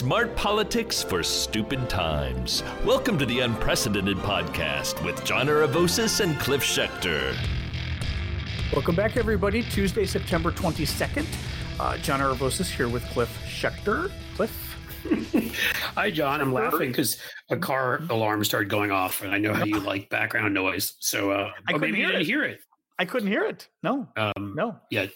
Smart politics for stupid times. Welcome to the Unprecedented Podcast with John Aravosis and Cliff Schecter. Welcome back, everybody. Tuesday, September 22nd. Uh, John Aravosis here with Cliff Schecter. Cliff? Hi, John. I'm laughing because a car alarm started going off, and I know how you like background noise. So, uh, I oh, maybe you didn't hear it. I couldn't hear it. No, Um, no. Yeah,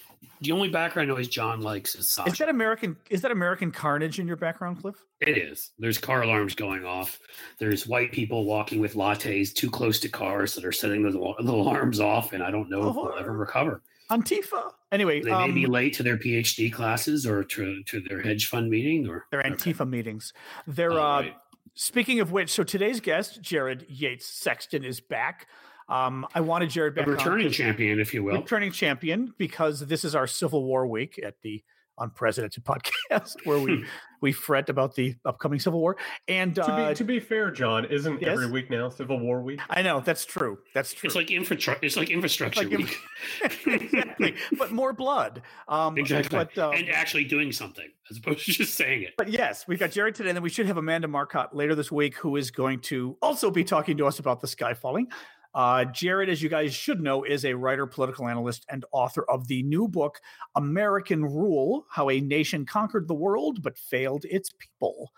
the only background noise John likes is Is that American? Is that American Carnage in your background, Cliff? it is. There's car alarms going off. There's white people walking with lattes too close to cars that are setting the, the alarms off, and I don't know if Oh. they'll ever recover. Antifa. Anyway, They may um, be late to their PhD classes or to, to their hedge fund meeting, or they're Antifa meetings. They're Oh, uh, right. speaking of which. So today's guest, Jared Yates Sexton, is back. Um, I wanted Jared a back. on returning 'cause- champion, if you will. returning champion because this is our Civil War week at the Unprecedented podcast where we we fret about the upcoming Civil War. And To uh, be to be fair, John, isn't yes? every week now Civil War week? I know that's true. That's true. It's like infrastructure. It's like infrastructure Like week. exactly, but more blood. Um, Exactly. But, uh, and actually doing something as opposed to just saying it. but yes, we've got Jared today, and then we should have Amanda Marcotte later this week, who is going to also be talking to us about the sky falling. Uh, Jared, as you guys should know, is a writer, political analyst, and author of the new book, American Rule How a Nation Conquered the World but Failed Its People.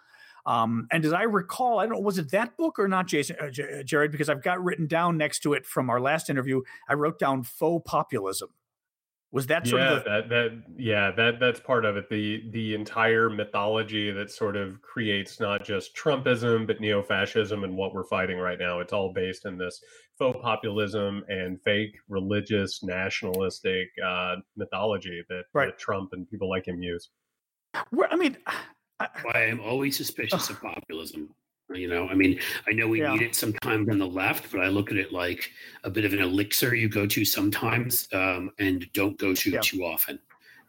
Um, and as I recall, I don't know, was it that book or not, Jason, uh, J- uh, Jared? Because I've got written down next to it from our last interview, I wrote down faux populism. Was that sort yeah, of the, that that yeah, that that's part of it. The the entire mythology that sort of creates not just Trumpism but neo-fascism and what we're fighting right now. It's all based in this faux populism and fake religious nationalistic uh, mythology that, Right. that Trump and people like him use. Where- I mean, I, Why I'm always suspicious of populism. You know, I mean, I know we Yeah. need it sometimes on the left, but I look at it like a bit of an elixir you go to sometimes um, and don't go to Yeah. too often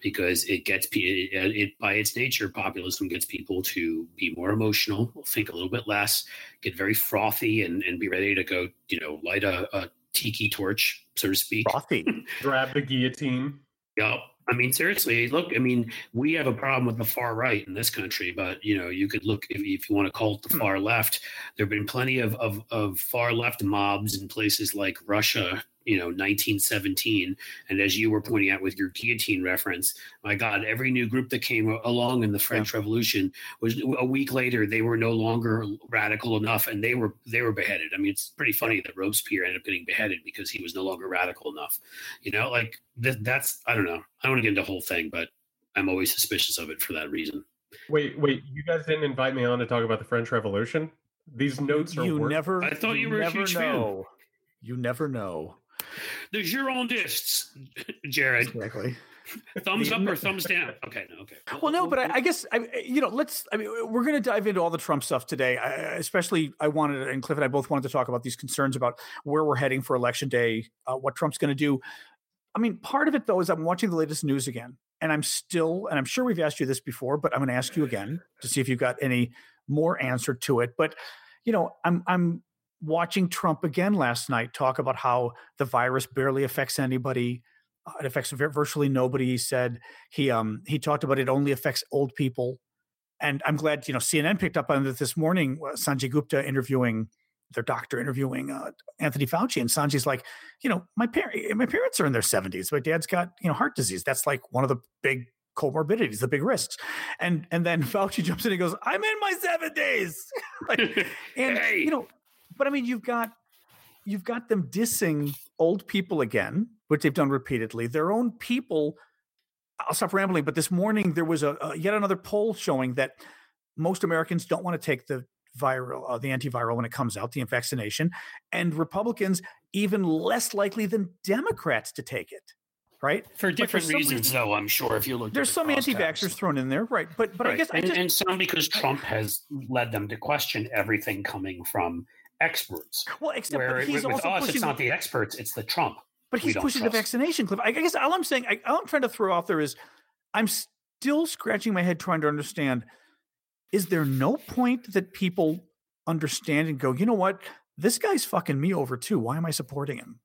because it gets pe- it, it by its nature populism gets people to be more emotional think a little bit less get very frothy and, and be ready to go you know light a, a tiki torch so to speak frothy. Grab the guillotine. Yeah. I mean, seriously, look, I mean, we have a problem with the far right in this country, but, you know, you could look, if, if you want to call it the Hmm. far left, there have been plenty of, of, of far left mobs in places like Russia, you know, 1917. And as you were pointing out with your guillotine reference, my God, every new group that came along in the French Revolution was a week later, they were no longer radical enough and they were, they were beheaded. I mean, it's pretty funny that Robespierre ended up getting beheaded because he was no longer radical enough. You know, like th- that's I don't know. I don't want to get into the whole thing, but I'm always suspicious of it for that reason. Wait, wait, you guys didn't invite me on to talk about the French Revolution? These notes are you work- never. I thought you were a never huge fan. You never know. The Girondists, Jared, Exactly. thumbs up or thumbs down? Okay, no, okay. Well, no, but I, I guess I, you know. Let's. I mean, we're going to dive into all the Trump stuff today. I, especially, I wanted and Cliff and I both wanted to talk about these concerns about where we're heading for Election Day, uh, what Trump's going to do. I mean, part of it though is I'm watching the latest news again, and I'm still, and I'm sure we've asked you this before, but I'm going to ask you again to see if you've got any more answer to it. But you know, I'm I'm watching Trump again last night talk about how the virus barely affects anybody. Uh, it affects virtually nobody. He said he um he talked about it only affects old people, and I'm glad you know CNN picked up on it this morning. uh, Sanjay Gupta interviewing their doctor interviewing uh, Anthony Fauci, and Sanjay's like, you know, my parent my parents are in their 70s. My dad's got you know heart disease. That's like one of the big comorbidities, the big risks. And and then Fauci jumps in and goes, I'm in my 70s. like, and Hey. you know, but I mean, you've got you've got them dissing old people again, which they've done repeatedly. Their own people. I'll stop rambling. But this morning there was a, a yet another poll showing that most Americans don't want to take the viral, uh, the antiviral when it comes out, the vaccination, and Republicans even less likely than Democrats to take it. Right? For different some reasons, reason- though, I'm sure. If you look, at There's the some anti-vaxxers thrown in there, right? But but I Right. guess I just and some because Trump has led them to question everything coming from experts. well, except Where he's with also us, pushing it's not the experts; it's the Trump. But he's pushing the vaccination clip. I I guess all I'm saying, I, all I'm trying to throw out there is, I'm still scratching my head trying to understand: is there no point that people understand and go, you know what, this guy's fucking me over too. Why am I supporting him?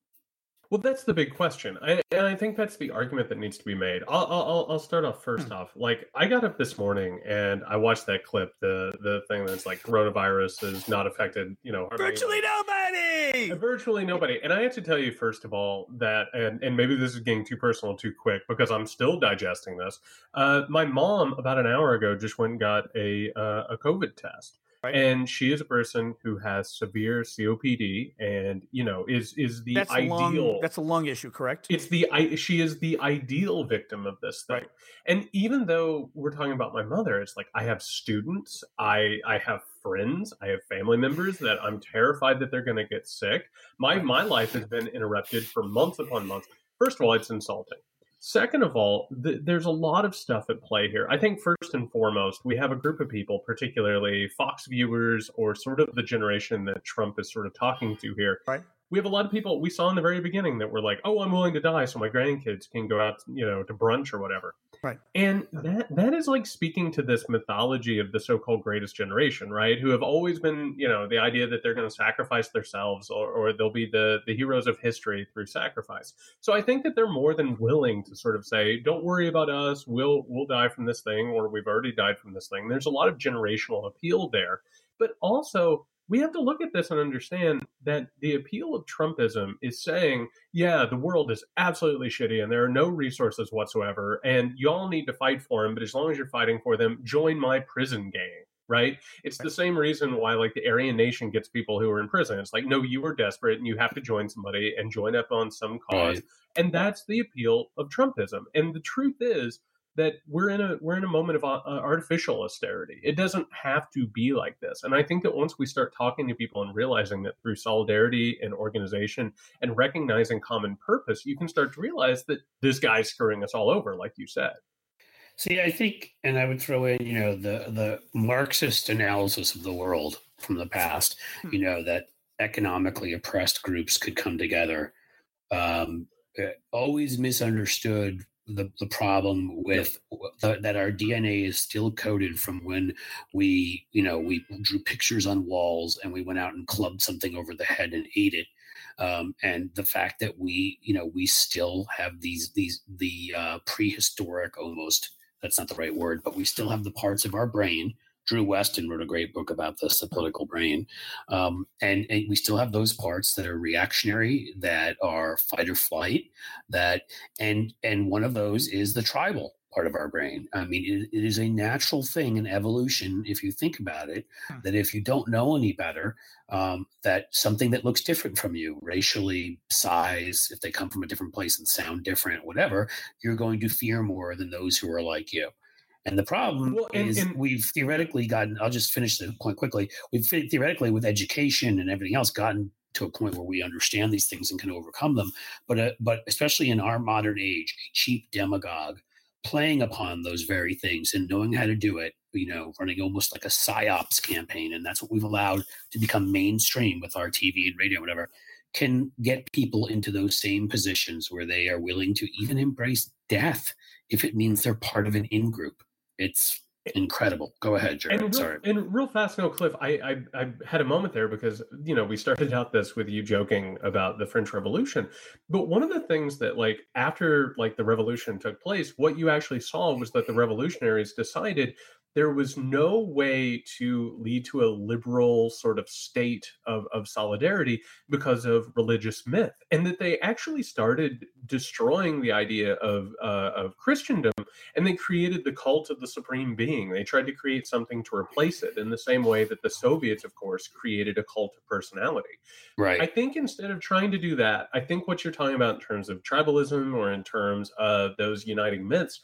Well, that's the big question, I, and I think that's the argument that needs to be made. I'll I'll, I'll start off first hmm. off. Like I got up this morning and I watched that clip, the the thing that's like coronavirus is not affected, you know, virtually nobody, uh, virtually nobody. And I have to tell you first of all that, and and maybe this is getting too personal too quick because I'm still digesting this. Uh, my mom about an hour ago just went and got a uh, a COVID test. Right. And she is a person who has severe COPD, and you know is is the that's ideal. Lung, that's a lung issue, correct? It's the she is the ideal victim of this thing. Right. And even though we're talking about my mother, it's like I have students, I I have friends, I have family members that I'm terrified that they're going to get sick. My my life has been interrupted for months upon months. First of all, it's insulting. Second of all, th- there's a lot of stuff at play here. I think first and foremost, we have a group of people, particularly Fox viewers or sort of the generation that Trump is sort of talking to here, right we have a lot of people we saw in the very beginning that were like, "Oh, I'm willing to die so my grandkids can go out, you know, to brunch or whatever." Right. And that that is like speaking to this mythology of the so-called greatest generation, right? Who have always been, you know, the idea that they're going to sacrifice themselves or, or they'll be the the heroes of history through sacrifice. So I think that they're more than willing to sort of say, "Don't worry about us. We'll we'll die from this thing or we've already died from this thing." There's a lot of generational appeal there. But also we have to look at this and understand that the appeal of Trumpism is saying, yeah, the world is absolutely shitty and there are no resources whatsoever, and y'all need to fight for them, but as long as you're fighting for them, join my prison gang. Right? It's the same reason why, like, the Aryan Nation gets people who are in prison. It's like, no, you are desperate and you have to join somebody and join up on some cause. Right. And that's the appeal of Trumpism. And the truth is, that we're in a we're in a moment of uh, uh, artificial austerity. It doesn't have to be like this. And I think that once we start talking to people and realizing that through solidarity and organization and recognizing common purpose, you can start to realize that this guy's screwing us all over, like you said. See, I think, and I would throw in, you know, the the Marxist analysis of the world from the past. Hmm. You know that economically oppressed groups could come together. Um, eh, always misunderstood the, the problem with the, that our DNA is still coded from when we, you know, we drew pictures on walls and we went out and clubbed something over the head and ate it. Um, and the fact that we, you know, we still have these, these, the uh, prehistoric almost, that's not the right word, but we still have the parts of our brain Drew Westen wrote a great book about this, The Political Brain. Um, and, and we still have those parts that are reactionary, that are fight or flight, that and and one of those is the tribal part of our brain. I mean, it, it is a natural thing in evolution, if you think about it, hmm. that if you don't know any better, um, that something that looks different from you, racially, size, if they come from a different place and sound different, whatever, you're going to fear more than those who are like you. And the problem well, and, is and, we've theoretically gotten, I'll just finish the point quickly. We've theoretically, with education and everything else, gotten to a point where we understand these things and can overcome them. But, uh, but especially in our modern age, a cheap demagogue playing upon those very things and knowing how to do it, you know, running almost like a psyops campaign. And that's what we've allowed to become mainstream with our TV and radio, and whatever, can get people into those same positions where they are willing to even embrace death if it means they're part of an in group. It's incredible. Go ahead, Jared. And real, Sorry. And real fast, no, Cliff. I, I I had a moment there because you know we started out this with you joking about the French Revolution, but one of the things that like after like the revolution took place, what you actually saw was that the revolutionaries decided there was no way to lead to a liberal sort of state of, of solidarity because of religious myth and that they actually started destroying the idea of, uh, of christendom and they created the cult of the supreme being. They tried to create something to replace it in the same way that the soviets of course created a cult of personality. Right. I think instead of trying to do that i think what you're talking about in terms of tribalism or in terms of those uniting myths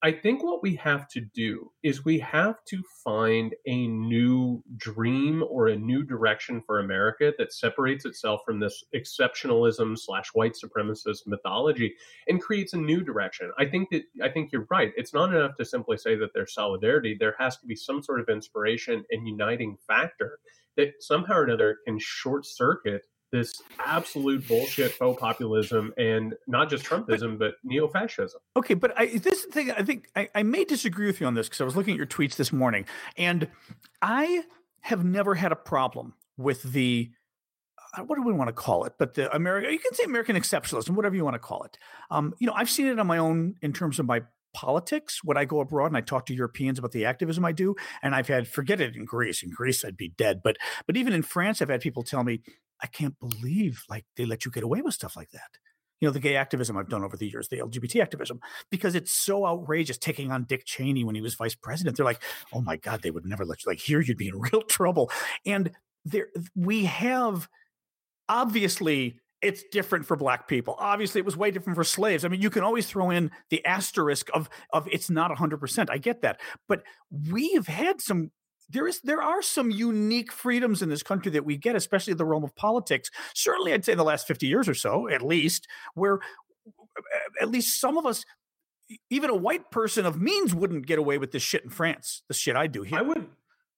I think what we have to do is we have to find a new dream or a new direction for America that separates itself from this exceptionalism slash white supremacist mythology and creates a new direction. I think that I think you're right. It's not enough to simply say that there's solidarity. There has to be some sort of inspiration and uniting factor that somehow or another can short circuit this absolute bullshit faux populism and not just Trumpism, but, but neo fascism. Okay, but I, this thing, I think I, I may disagree with you on this because I was looking at your tweets this morning and I have never had a problem with the uh, what do we want to call it? But the American, you can say American exceptionalism, whatever you want to call it. Um, you know, I've seen it on my own in terms of my politics when I go abroad and I talk to Europeans about the activism I do. And I've had forget it in Greece. In Greece, I'd be dead. But but even in France, I've had people tell me, I can't believe like they let you get away with stuff like that. You know, the gay activism I've done over the years, the LGBT activism, because it's so outrageous taking on Dick Cheney when he was vice president. They're like, oh my God, they would never let you like here you'd be in real trouble. And there we have obviously it's different for black people. Obviously, it was way different for slaves. I mean, you can always throw in the asterisk of of it's not 100%. I get that. But we've had some there is there are some unique freedoms in this country that we get, especially in the realm of politics. Certainly, I'd say in the last 50 years or so, at least, where at least some of us even a white person of means wouldn't get away with this shit in France. The shit I do here. I would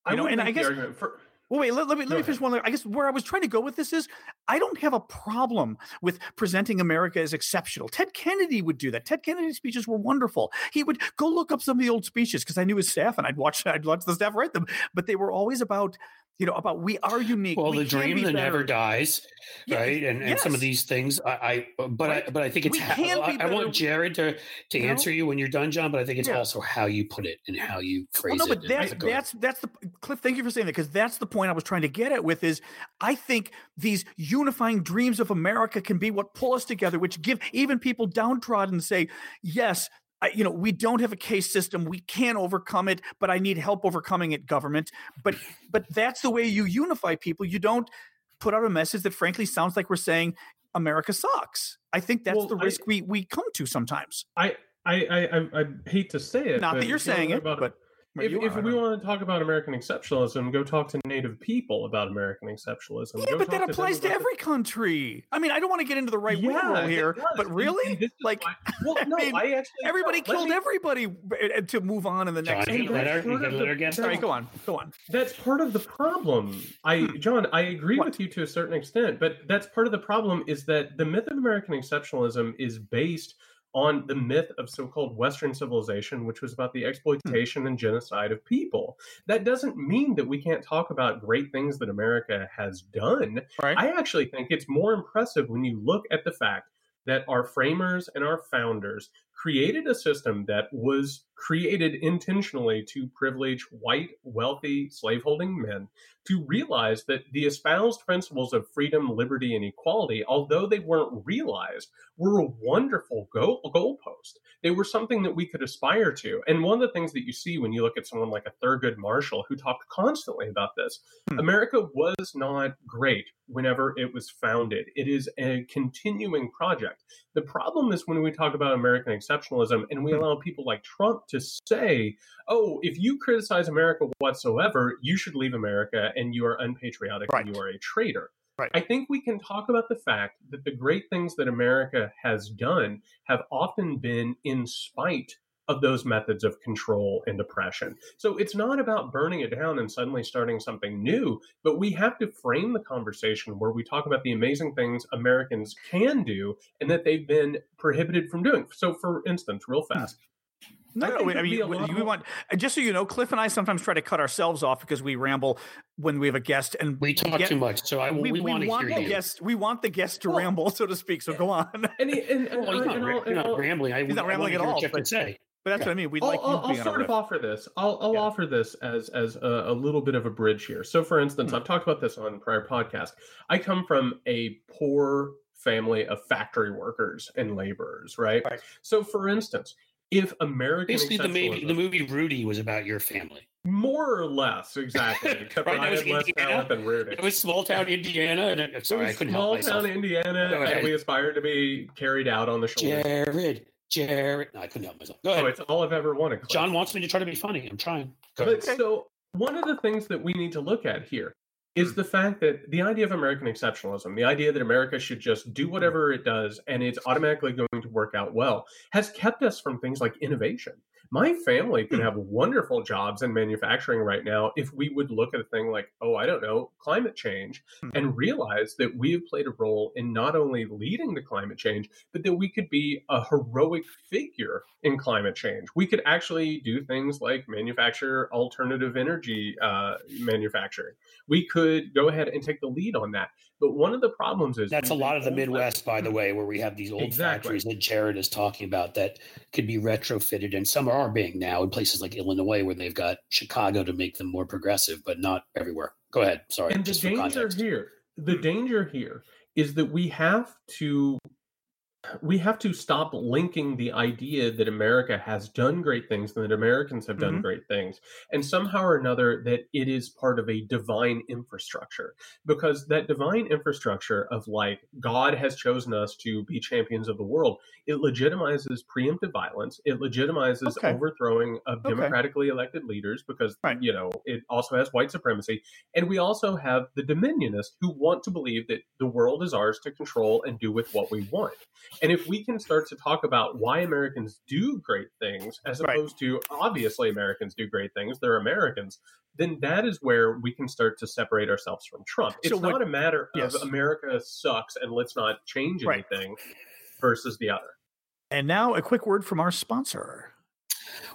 I You know, would and I guess- for Well, wait, let, let me let me finish one. I guess where I was trying to go with this is I don't have a problem with presenting America as exceptional. Ted Kennedy would do that. Ted Kennedy's speeches were wonderful. He would go look up some of the old speeches because I knew his staff and I'd watch I'd watch the staff write them. But they were always about you know about we are unique. Well, we the dream be that never dies, right? And and some of these things, I, I but Right. I but I think it's We how, I, I want Jared to to You know? answer you when you're done, John. But I think it's Yeah. also how you put it and how you Well, phrase no, but and that's that's that's the Cliff. Thank you for saying that because that's the point I was trying to get at. With is I think these unifying dreams of America can be what pull us together, which give even people downtrodden say, yes. I, you know, we don't have a caste system. We can overcome it, but I need help overcoming it, government. But but that's the way you unify people. You don't put out a message that frankly sounds like we're saying America sucks. I think that's Well, the I- risk we we come to sometimes. I I I, I, I hate to say it. Not that you're saying it, but if, if we want to talk about American exceptionalism, go talk to Native people about American exceptionalism. Yeah, Go but that them applies to about the- every country. I mean, I don't want to get into the right wing Yeah, role here, but really, and this is like, why- well, no, mean, I actually everybody let killed me- everybody uh, to move on in the next. you And gotta let that's part of let her the- get Sorry, go on, go on. That's part of the problem. I, John, I agree What? with you to a certain extent, but that's part of the problem is that the myth of American exceptionalism is based on the myth of so-called Western civilization, which was about the hmm. exploitation and genocide of people. That doesn't mean that we can't talk about great things that America has done. Right? I actually think it's more impressive when you look at the fact that our framers and our founders created a system that was created intentionally to privilege white, wealthy, slaveholding men to realize that the espoused principles of freedom, liberty, and equality, although they weren't realized, were a wonderful goal, goalpost. They were something that we could aspire to. And one of the things that you see when you look at someone like a Thurgood Marshall, who talked constantly about this, Hmm. America was not great whenever it was founded. It is a continuing project. The problem is when we talk about American exceptionalism and we Hmm. allow people like Trump to say, oh, if you criticize America whatsoever, you should leave America and you are unpatriotic Right. and you are a traitor. Right. I think we can talk about the fact that the great things that America has done have often been in spite of those methods of control and oppression. So it's not about burning it down and suddenly starting something new, but we have to frame the conversation where we talk about the amazing things Americans can do and that they've been prohibited from doing. So, for instance, real fast. No, I no, we- I mean, a we want just so you know, Cliff and I sometimes try to cut ourselves off because we ramble when we have a guest, and we talk get- too much, so I We, we, we want to want hear the you. guest. We want the guest to Well- ramble, so to speak. So go on. And, and, and, and, Well, he's not, and ra- I'll- he's not I'll- rambling. I, He's not I rambling at all, you have but- to say. But that's what I mean. We'd I'll, like you I'll, I'll being on a start riff. off for this. I'll, I'll Yeah. offer this as as a, a little bit of a bridge here. So, for instance, Hmm. I've talked about this on prior podcasts. I come from a poor family of factory workers and laborers, right? Right. So, for instance, if American Basically, the movie the movie Rudy was about your family. more or less exactly, except Right, I was had less Indiana. talent than Rudy. It was small town Indiana, and it, sorry, I couldn't small help myself. town Indiana, and we aspired to be carried out on the shoulder. Jared, Jared. No, I couldn't help myself. Go Oh, ahead. it's all I've ever wanted. Cliff. John wants me to try to be funny. I'm trying. Go But ahead. So one of the things that we need to look at here is hmm. the fact that the idea of American exceptionalism, the idea that America should just do hmm. whatever it does and it's automatically going to work out well, has kept us from things like innovation. My family could have wonderful jobs in manufacturing right now if we would look at a thing like, oh, I don't know, climate change, Hmm. and realize that we have played a role in not only leading the climate change, but that we could be a heroic figure in climate change. We could actually do things like manufacture alternative energy uh, manufacturing. We could go ahead and take the lead on that. But one of the problems is that's a lot of the Midwest, by the mm-hmm. way, where we have these old exactly. factories that Jared is talking about that could be retrofitted, and some are being now in places like Illinois, where they've got Chicago to make them more progressive, but not everywhere. Go ahead. Sorry. And the danger here, the danger here is that we have to we have to stop linking the idea that America has done great things and that Americans have done mm-hmm. great things, and somehow or another that it is part of a divine infrastructure. Because that divine infrastructure of like God has chosen us to be champions of the world, it legitimizes preemptive violence. It legitimizes okay. overthrowing of democratically okay. elected leaders because right. you know it also has white supremacy, and we also have the dominionists who want to believe that the world is ours to control and do with what we want. And if we can start to talk about why Americans do great things, as opposed right. to obviously Americans do great things, they're Americans, then that is where we can start to separate ourselves from Trump. It's so what, not a matter yes. of America sucks and let's not change anything right. versus the other. And now a quick word from our sponsor.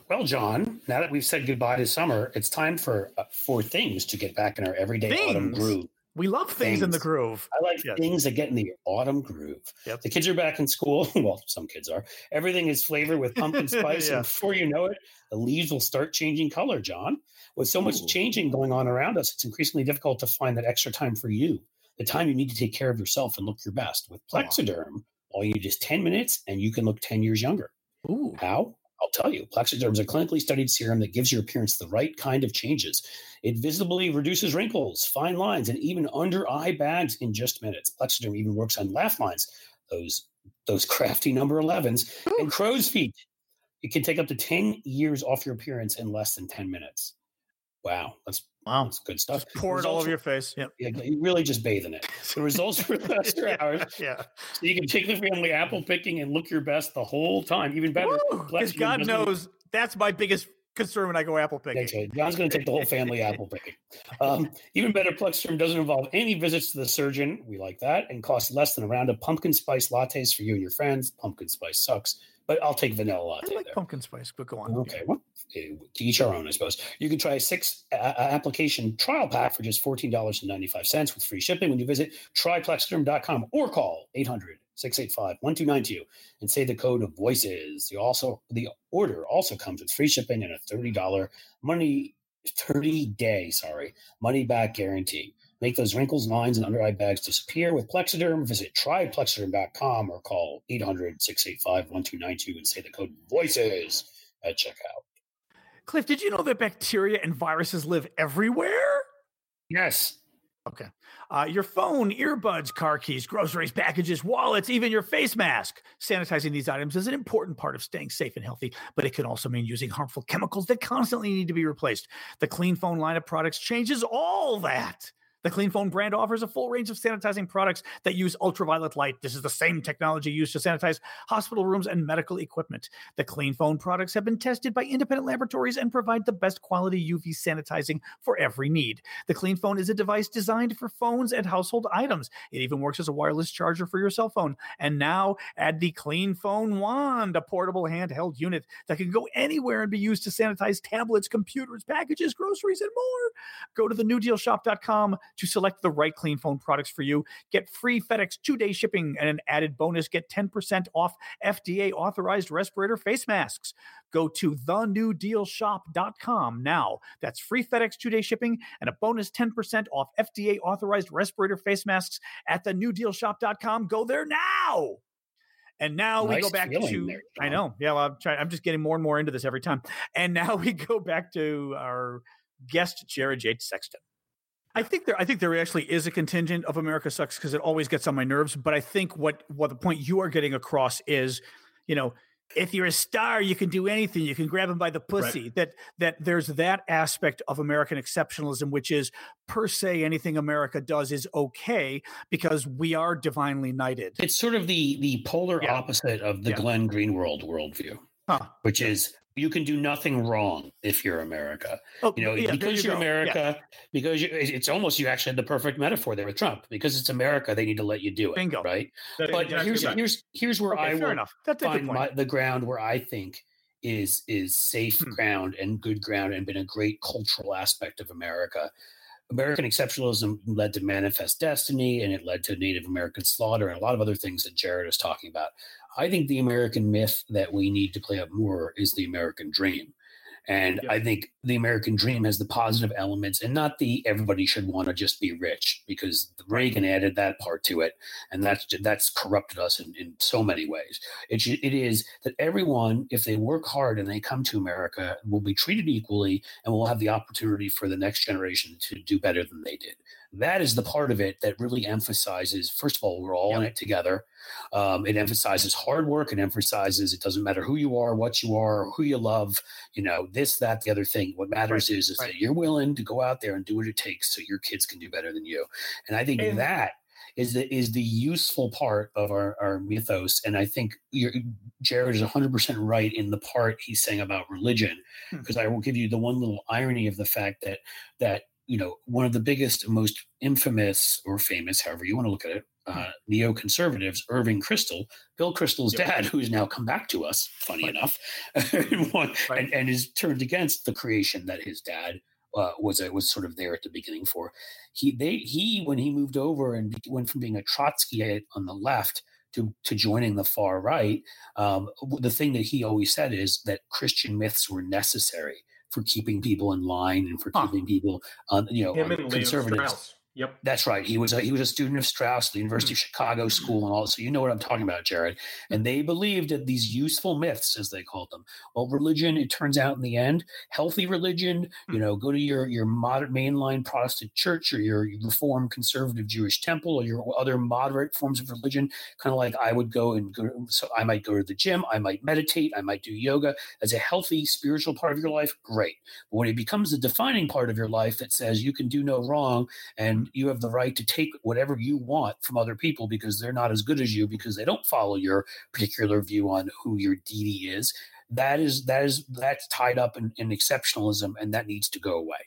Well, John, now that we've said goodbye to summer, it's time for uh, for things to get back in our everyday things. autumn groove. We love things, things, in the groove. I like yes. things that get in the autumn groove. Yep. The kids are back in school. Well, some kids are. Everything is flavored with pumpkin spice. yeah. And before you know it, the leaves will start changing color, John. With so much changing going on around us, it's increasingly difficult to find that extra time for you, the time you need to take care of yourself and look your best. With Plexaderm, all you need is 10 minutes and you can look 10 years younger. Ooh. How? I'll tell you, Plexaderm is a clinically studied serum that gives your appearance the right kind of changes. It visibly reduces wrinkles, fine lines, and even under eye bags in just minutes. Plexaderm even works on laugh lines, those those crafty number 11s, and crow's feet. It can take up to 10 years off your appearance in less than 10 minutes. Wow, that's wow, that's good stuff. Just pour it all over your face. Yep. Yeah, you really just bathe in it. The results for the extra hours. Yeah. So you can take the family apple picking and look your best the whole time, even better. Because God knows that's my biggest concern when I go apple picking. John's going to take the whole family apple picking. Um, even better, Plexaderm doesn't involve any visits to the surgeon. We like that, and costs less than a round of pumpkin spice lattes for you and your friends. Pumpkin spice sucks but I'll take vanilla latte. I like there. pumpkin spice, but go on. Okay, well, to each our own, I suppose. You can try a six uh, application trial pack for just fourteen dollars and ninety five cents with free shipping when you visit tryplexaderm.com or call 800 685 1292 and say the code of voices. You also the order also comes with free shipping and a thirty dollar money thirty day sorry money back guarantee. Make those wrinkles, lines, and under eye bags disappear with Plexaderm. Visit tryplexaderm.com or call 800 685 1292 and say the code VOICES at checkout. Cliff, did you know that bacteria and viruses live everywhere? Yes. Okay. Uh, your phone, earbuds, car keys, groceries, packages, wallets, even your face mask. Sanitizing these items is an important part of staying safe and healthy, but it can also mean using harmful chemicals that constantly need to be replaced. The Clean Phone line of products changes all that. The Clean Phone brand offers a full range of sanitizing products that use ultraviolet light. This is the same technology used to sanitize hospital rooms and medical equipment. The Clean Phone products have been tested by independent laboratories and provide the best quality UV sanitizing for every need. The Clean Phone is a device designed for phones and household items. It even works as a wireless charger for your cell phone. And now add the Clean Phone Wand, a portable handheld unit that can go anywhere and be used to sanitize tablets, computers, packages, groceries, and more. Go to the newdealshop.com to select the right clean phone products for you. Get free FedEx two day shipping and an added bonus. Get 10% off FDA authorized respirator face masks. Go to thenewdealshop.com now. That's free FedEx two day shipping and a bonus 10% off FDA authorized respirator face masks at thenewdealshop.com. Go there now. And now nice we go back to there, I know. Yeah, well, I'm trying I'm just getting more and more into this every time. And now we go back to our guest Jared J. Sexton. I think there I think there actually is a contingent of America sucks because it always gets on my nerves. But I think what what the point you are getting across is, you know, if you're a star, you can do anything. You can grab them by the pussy. Right. That that there's that aspect of American exceptionalism, which is per se anything America does is okay because we are divinely knighted. It's sort of the the polar yeah. opposite of the yeah. Glenn Greenwald worldview, huh. which is you can do nothing wrong if you're America. Oh, you know, yeah, because you are America, yeah. because you, it's almost you actually had the perfect metaphor there with Trump. Because it's America, they need to let you do it. Bingo. Right. That, but here's here's here's where okay, I will enough. That's find my, the ground where I think is is safe hmm. ground and good ground and been a great cultural aspect of America. American exceptionalism led to manifest destiny and it led to Native American slaughter and a lot of other things that Jared is talking about. I think the American myth that we need to play up more is the American dream. And yeah. I think the American dream has the positive elements and not the everybody should want to just be rich because Reagan added that part to it. And that's, that's corrupted us in, in so many ways. It, it is that everyone, if they work hard and they come to America, will be treated equally and will have the opportunity for the next generation to do better than they did that is the part of it that really emphasizes first of all we're all yep. in it together um, it emphasizes hard work it emphasizes it doesn't matter who you are what you are who you love you know this that the other thing what matters right. is is right. that you're willing to go out there and do what it takes so your kids can do better than you and i think and, that is the is the useful part of our, our mythos. And I think Jared is 100% right in the part he's saying about religion, because hmm. I will give you the one little irony of the fact that that you know, one of the biggest, most infamous or famous, however you want to look at it, hmm. uh, neoconservatives, Irving Kristol, Bill Kristol's yep. dad, who's now come back to us, funny right. enough, right. and, and is turned against the creation that his dad uh, was uh, was sort of there at the beginning for. He they he when he moved over and went from being a Trotskyite on the left to to joining the far right. Um, the thing that he always said is that Christian myths were necessary for keeping people in line and for huh. keeping people, on, you know, conservatives. Yep, that's right. He was a, he was a student of Strauss, the University of mm-hmm. Chicago School, and all. So you know what I'm talking about, Jared. And they believed that these useful myths, as they called them. Well, religion, it turns out in the end, healthy religion. You mm-hmm. know, go to your your modern mainline Protestant church or your Reformed conservative Jewish temple or your other moderate forms of religion. Kind of like I would go and go. So I might go to the gym. I might meditate. I might do yoga as a healthy spiritual part of your life. Great. But when it becomes a defining part of your life that says you can do no wrong and you have the right to take whatever you want from other people because they're not as good as you because they don't follow your particular view on who your deity is. That is that is that's tied up in, in exceptionalism and that needs to go away.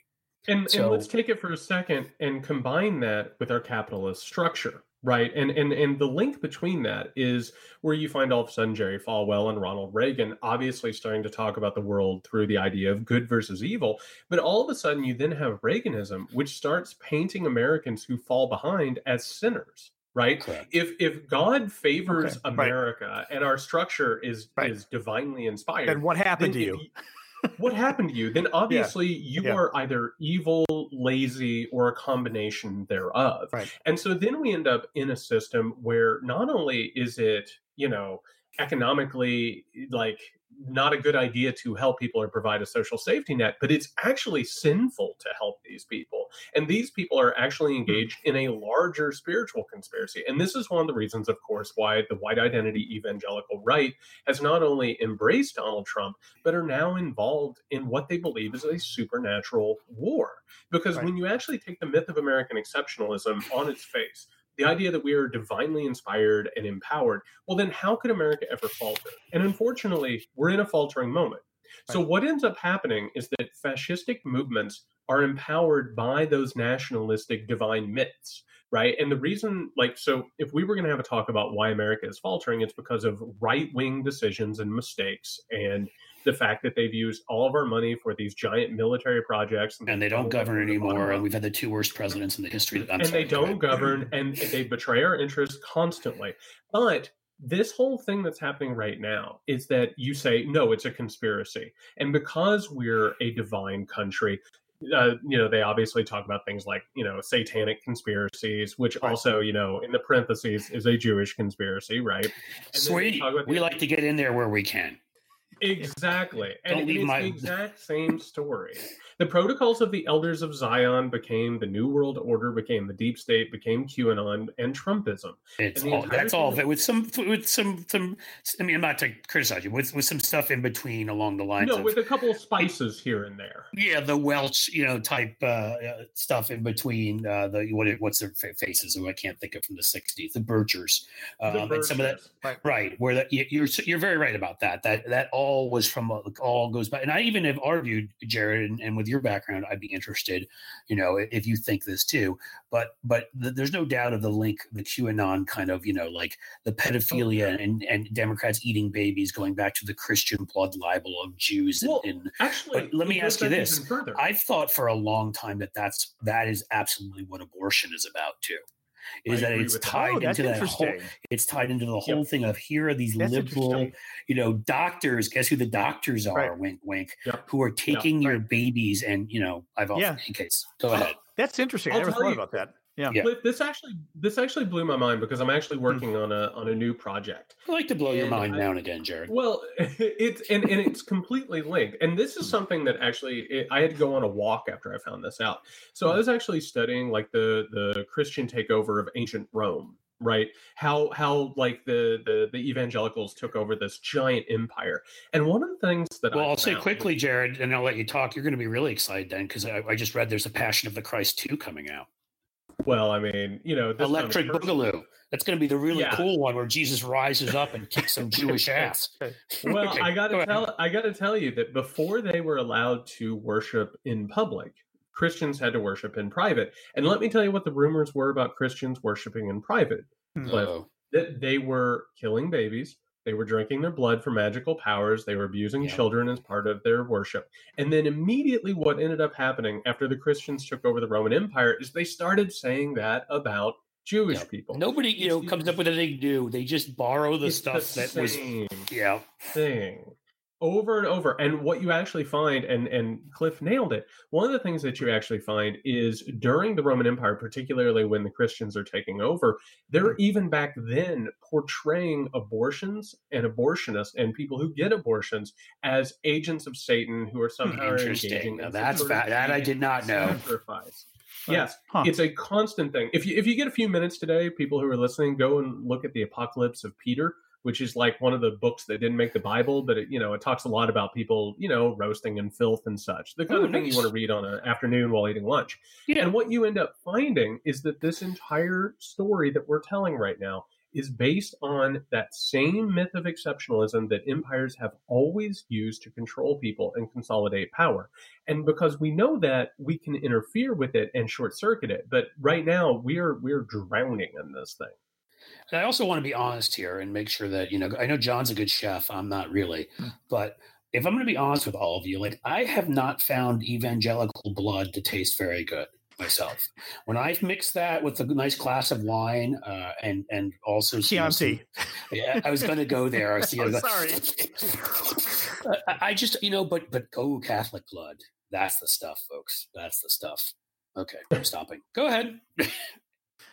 And, so, and let's take it for a second and combine that with our capitalist structure Right. And and and the link between that is where you find all of a sudden Jerry Falwell and Ronald Reagan obviously starting to talk about the world through the idea of good versus evil. But all of a sudden you then have Reaganism, which starts painting Americans who fall behind as sinners. Right. Correct. If if God favors okay. America right. and our structure is right. is divinely inspired, then what happened then to you? What happened to you? Then obviously yeah. you yeah. are either evil, lazy, or a combination thereof. Right. And so then we end up in a system where not only is it, you know, economically like not a good idea to help people or provide a social safety net, but it's actually sinful to help these people. And these people are actually hmm. engaged in a larger spiritual conspiracy. And this is one of the reasons, of course, why the white identity evangelical right has not only embraced Donald Trump, but are now involved in what they believe is a supernatural war. Because right. when you actually take the myth of American exceptionalism on its face, the idea that we are divinely inspired and empowered, well, then how could America ever falter? And unfortunately, we're in a faltering moment. So, what ends up happening is that fascistic movements are empowered by those nationalistic divine myths, right? And the reason, like, so if we were going to have a talk about why America is faltering, it's because of right wing decisions and mistakes and the fact that they've used all of our money for these giant military projects and, and they don't govern anymore and we've had the two worst presidents in the history I'm and sorry, they don't govern and they betray our interests constantly but this whole thing that's happening right now is that you say no it's a conspiracy and because we're a divine country uh, you know, they obviously talk about things like, you know, satanic conspiracies, which also, you know, in the parentheses is a Jewish conspiracy, right? And Sweet. We like to get in there where we can. Exactly. and it's my... the exact same story. The protocols of the elders of Zion became the New World Order, became the Deep State, became QAnon and Trumpism. It's and all, that's all of it with some with some some. I mean, I'm not to criticize you with with some stuff in between along the lines. No, of, with a couple of spices here and there. Yeah, the Welch, you know, type uh, uh stuff in between. Uh, the what what's their faces? Who I can't think of from the '60s. The Birchers, um, the Birchers. and some of that. Right, right where that you're you're very right about that. That that all all was from all goes back. And I even have argued, Jared, and, and, with your background, I'd be interested, you know, if you think this too. But but the, there's no doubt of the link, the QAnon kind of, you know, like the pedophilia and and Democrats eating babies going back to the Christian blood libel of Jews. Well, in, actually, let me ask you this: I've thought for a long time that that's that is absolutely what abortion is about too is that it's oh, tied that. into oh, that whole it's tied into the whole thing of here are these that's liberal you know doctors guess who the doctors are right. wink wink yep. who are taking yep. your right. babies and you know i've often yeah. in case go oh, ahead that's interesting I'll i never thought you, about that yeah. yeah. This actually this actually blew my mind because I'm actually hmm. working on a on a new project. I like to blow your mind I, now and again, Jared. Well, it's and, and it's completely linked. And this is hmm. something that actually it, I had to go on a walk after I found this out. So I hmm. was actually studying like the the Christian takeover of ancient Rome right how how like the, the the evangelicals took over this giant empire and one of the things that well I will say quickly jared and i'll let you talk you're going to be really excited then because I, I, just read there's a passion of the christ 2 coming out well, I mean, you know, the Electric Boogaloo. That's going to be the really yeah. cool one where Jesus rises up and kicks some Jewish ass. Well, okay, I got to go tell I got to tell you that before they were allowed to worship in public, Christians had to worship in private. And let me tell you what the rumors were about Christians worshiping in private. Hmm. That they were killing babies, they were drinking their blood for magical powers. They were abusing yeah. children as part of their worship. And then immediately, what ended up happening after the Christians took over the Roman Empire is they started saying that about Jewish yeah. people. Nobody, you know, comes up with anything new. They just borrow the stuff the that was yeah thing over and over and what you actually find and and cliff nailed it one of the things that you actually find is during the roman empire particularly when the christians are taking over they're mm-hmm. even back then portraying abortions and abortionists and people who get abortions as agents of satan who are somehow engaging now that's fa- that i did not know sacrifice Yes, huh. it's a constant thing. If you if you get a few minutes today, people who are listening, go and look at the Apocalypse of Peter which is like one of the books that didn't make the Bible, but it, you know, it talks a lot about people, you know, roasting and filth and such. The kind oh, of thing nice. you want to read on an afternoon while eating lunch. Yeah. And what you end up finding is that this entire story that we're telling right now is based on that same myth of exceptionalism that empires have always used to control people and consolidate power. And because we know that, we can interfere with it and short circuit it. But right now, we're we're drowning in this thing. I also want to be honest here and make sure that, you know, I know John's a good chef. I'm not really. Mm. But if I'm going to be honest with all of you, like I have not found evangelical blood to taste very good myself. When I've mixed that with a nice glass of wine uh, and and also Chianti, yeah, I was going to go there. I was oh, sorry. I just you know, but but go Catholic blood. That's the stuff, folks. That's the stuff. Okay, I'm stopping. Go ahead.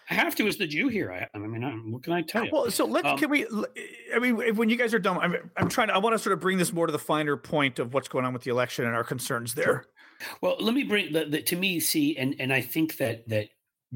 I have to as the Jew here. I, I mean, I'm, what can I tell you? Well, so let's um, can we? Eh, I mean, when you guys are done, I'm, I'm trying. To, I want to sort of bring this more to the finer point of what's going on with the election and our concerns there. Sure. Well, let me bring the, the, to me. See, and and I think that mm-hmm. that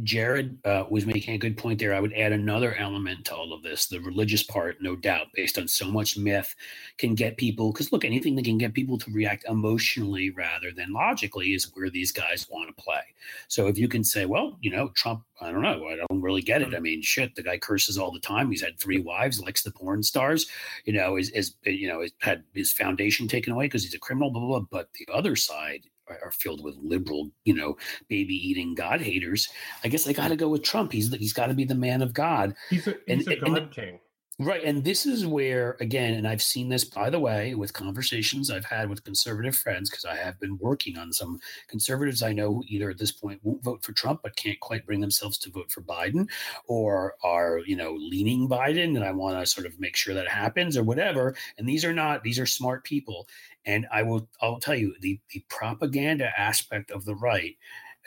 Jared uh, was making a good point there. I would add another element to all of this. The religious part, no doubt, based on so much myth, can get people, because look, anything that can get people to react emotionally rather than logically is where these guys want to play. So if you can say, well, you know, Trump, I don't know, I don't really get it. I mean, shit, the guy curses all the time. He's had three wives, likes the porn stars, you know, is, is you know, had his foundation taken away because he's a criminal, blah, blah, blah. But the other side are filled with liberal, you know, baby eating God haters. I guess I got to go with Trump. He's he's got to be the man of God. He's a, he's and, a God and, king. Right. And this is where, again, and I've seen this, by the way, with conversations I've had with conservative friends, because I have been working on some conservatives I know who either at this point won't vote for Trump, but can't quite bring themselves to vote for Biden, or are, you know, leaning Biden. And I want to sort of make sure that happens or whatever. And these are not, these are smart people. And I will, I'll tell you, the, the propaganda aspect of the right,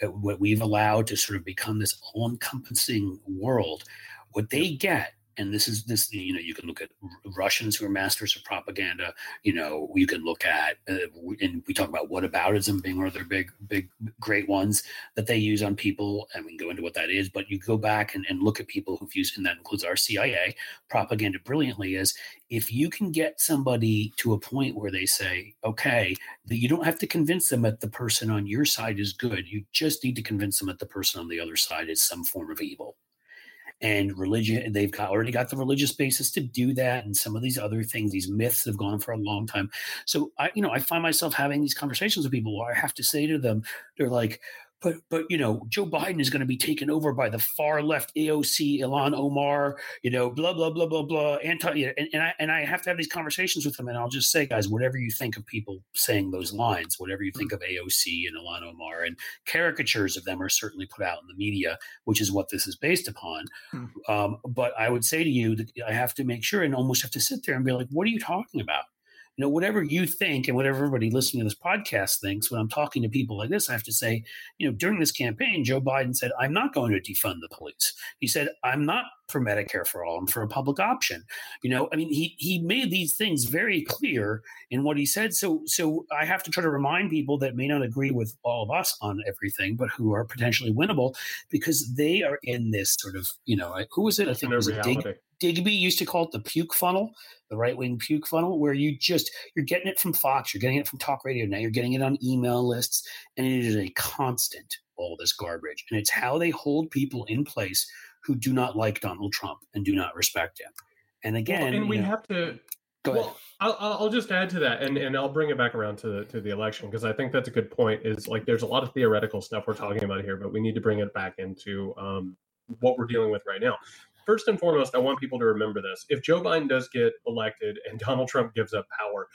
uh, what we've allowed to sort of become this all encompassing world, what they get and this is this you know you can look at russians who are masters of propaganda you know you can look at uh, and we talk about whataboutism being one of their big big great ones that they use on people and we can go into what that is but you go back and, and look at people who've used and that includes our cia propaganda brilliantly is if you can get somebody to a point where they say okay that you don't have to convince them that the person on your side is good you just need to convince them that the person on the other side is some form of evil and religion. They've got, already got the religious basis to do that, and some of these other things. These myths have gone for a long time. So I, you know, I find myself having these conversations with people where I have to say to them, they're like, but but you know Joe Biden is going to be taken over by the far left AOC Ilhan Omar you know blah blah blah blah blah anti and, and I and I have to have these conversations with them and I'll just say guys whatever you think of people saying those lines whatever you think of AOC and Ilhan Omar and caricatures of them are certainly put out in the media which is what this is based upon mm. um, but I would say to you that I have to make sure and almost have to sit there and be like what are you talking about you know, whatever you think and whatever everybody listening to this podcast thinks, when I'm talking to people like this, I have to say, you know, during this campaign, Joe Biden said, I'm not going to defund the police. He said, I'm not for Medicare for all, I'm for a public option. You know, I mean, he he made these things very clear in what he said. So so I have to try to remind people that may not agree with all of us on everything, but who are potentially winnable because they are in this sort of, you know, who was it? I think it was a Dig, Digby used to call it the puke funnel the right wing puke funnel, where you just you're getting it from Fox, you're getting it from talk radio now, you're getting it on email lists, and it is a constant all this garbage. And it's how they hold people in place who do not like Donald Trump and do not respect him. And again, well, and we know, have to. Go well. I'll, I'll just add to that, and, and I'll bring it back around to the, to the election because I think that's a good point. Is like there's a lot of theoretical stuff we're talking about here, but we need to bring it back into um, what we're dealing with right now first and foremost, I want people to remember this. If Joe Biden does get elected and Donald Trump gives up power,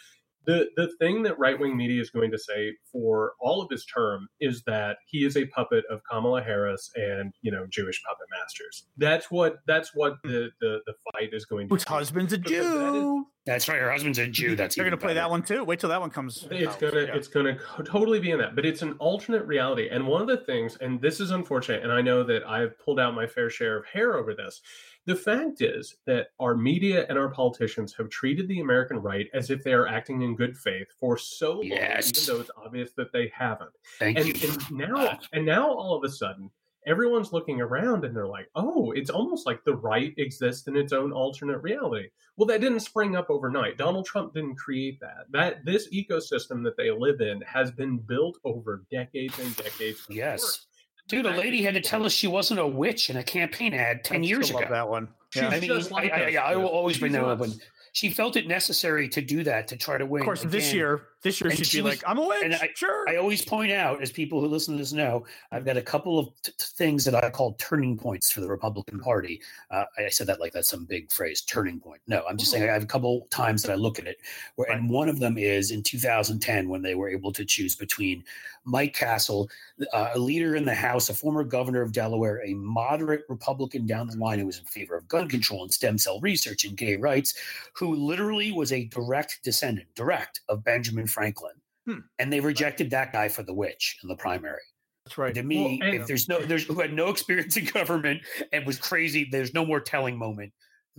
the the thing that right wing media is going to say for all of his term is that he is a puppet of Kamala Harris and you know Jewish puppet masters. That's what that's what the the, the fight is going to. Whose husband's a Jew. that's right. Her husband's a Jew. That's they're going to play that one too. Wait till that one comes. It's out. gonna yeah. it's gonna totally be in that, but it's an alternate reality. And one of the things, and this is unfortunate, and I know that I've pulled out my fair share of hair over this the fact is that our media and our politicians have treated the American right as if they are acting in good faith for so long, yes. even though it's obvious that they haven't. Thank and, you. And now, and now all of a sudden, everyone's looking around and they're like, oh, it's almost like the right exists in its own alternate reality. Well, that didn't spring up overnight. Donald Trump didn't create that. That this ecosystem that they live in has been built over decades and decades. Yes. Dude, a lady had to tell us she wasn't a witch in a campaign ad 10 I years ago. that one. Yeah. I mean, like I, I, I, will always bring that up when she felt it necessary to do that to try to win. Of course, again. this year, this year she'd she be was, like, "I'm a witch." And I, sure. I always point out, as people who listen to this know, I've got a couple of t- things that I call turning points for the Republican Party. Uh, I said that like that's some big phrase, turning point. No, I'm just saying I have a couple times that I look at it, where right. and one of them is in 2010 when they were able to choose between Mike Castle, uh, a leader in the House, a former governor of Delaware, a moderate Republican down the line who was in favor of gun control and stem cell research and gay rights, who literally was a direct descendant, direct of Benjamin Franklin. Hmm. And they rejected that guy for the witch in the primary. That's right. To me, well, if there's no, there's who had no experience in government and was crazy, there's no more telling moment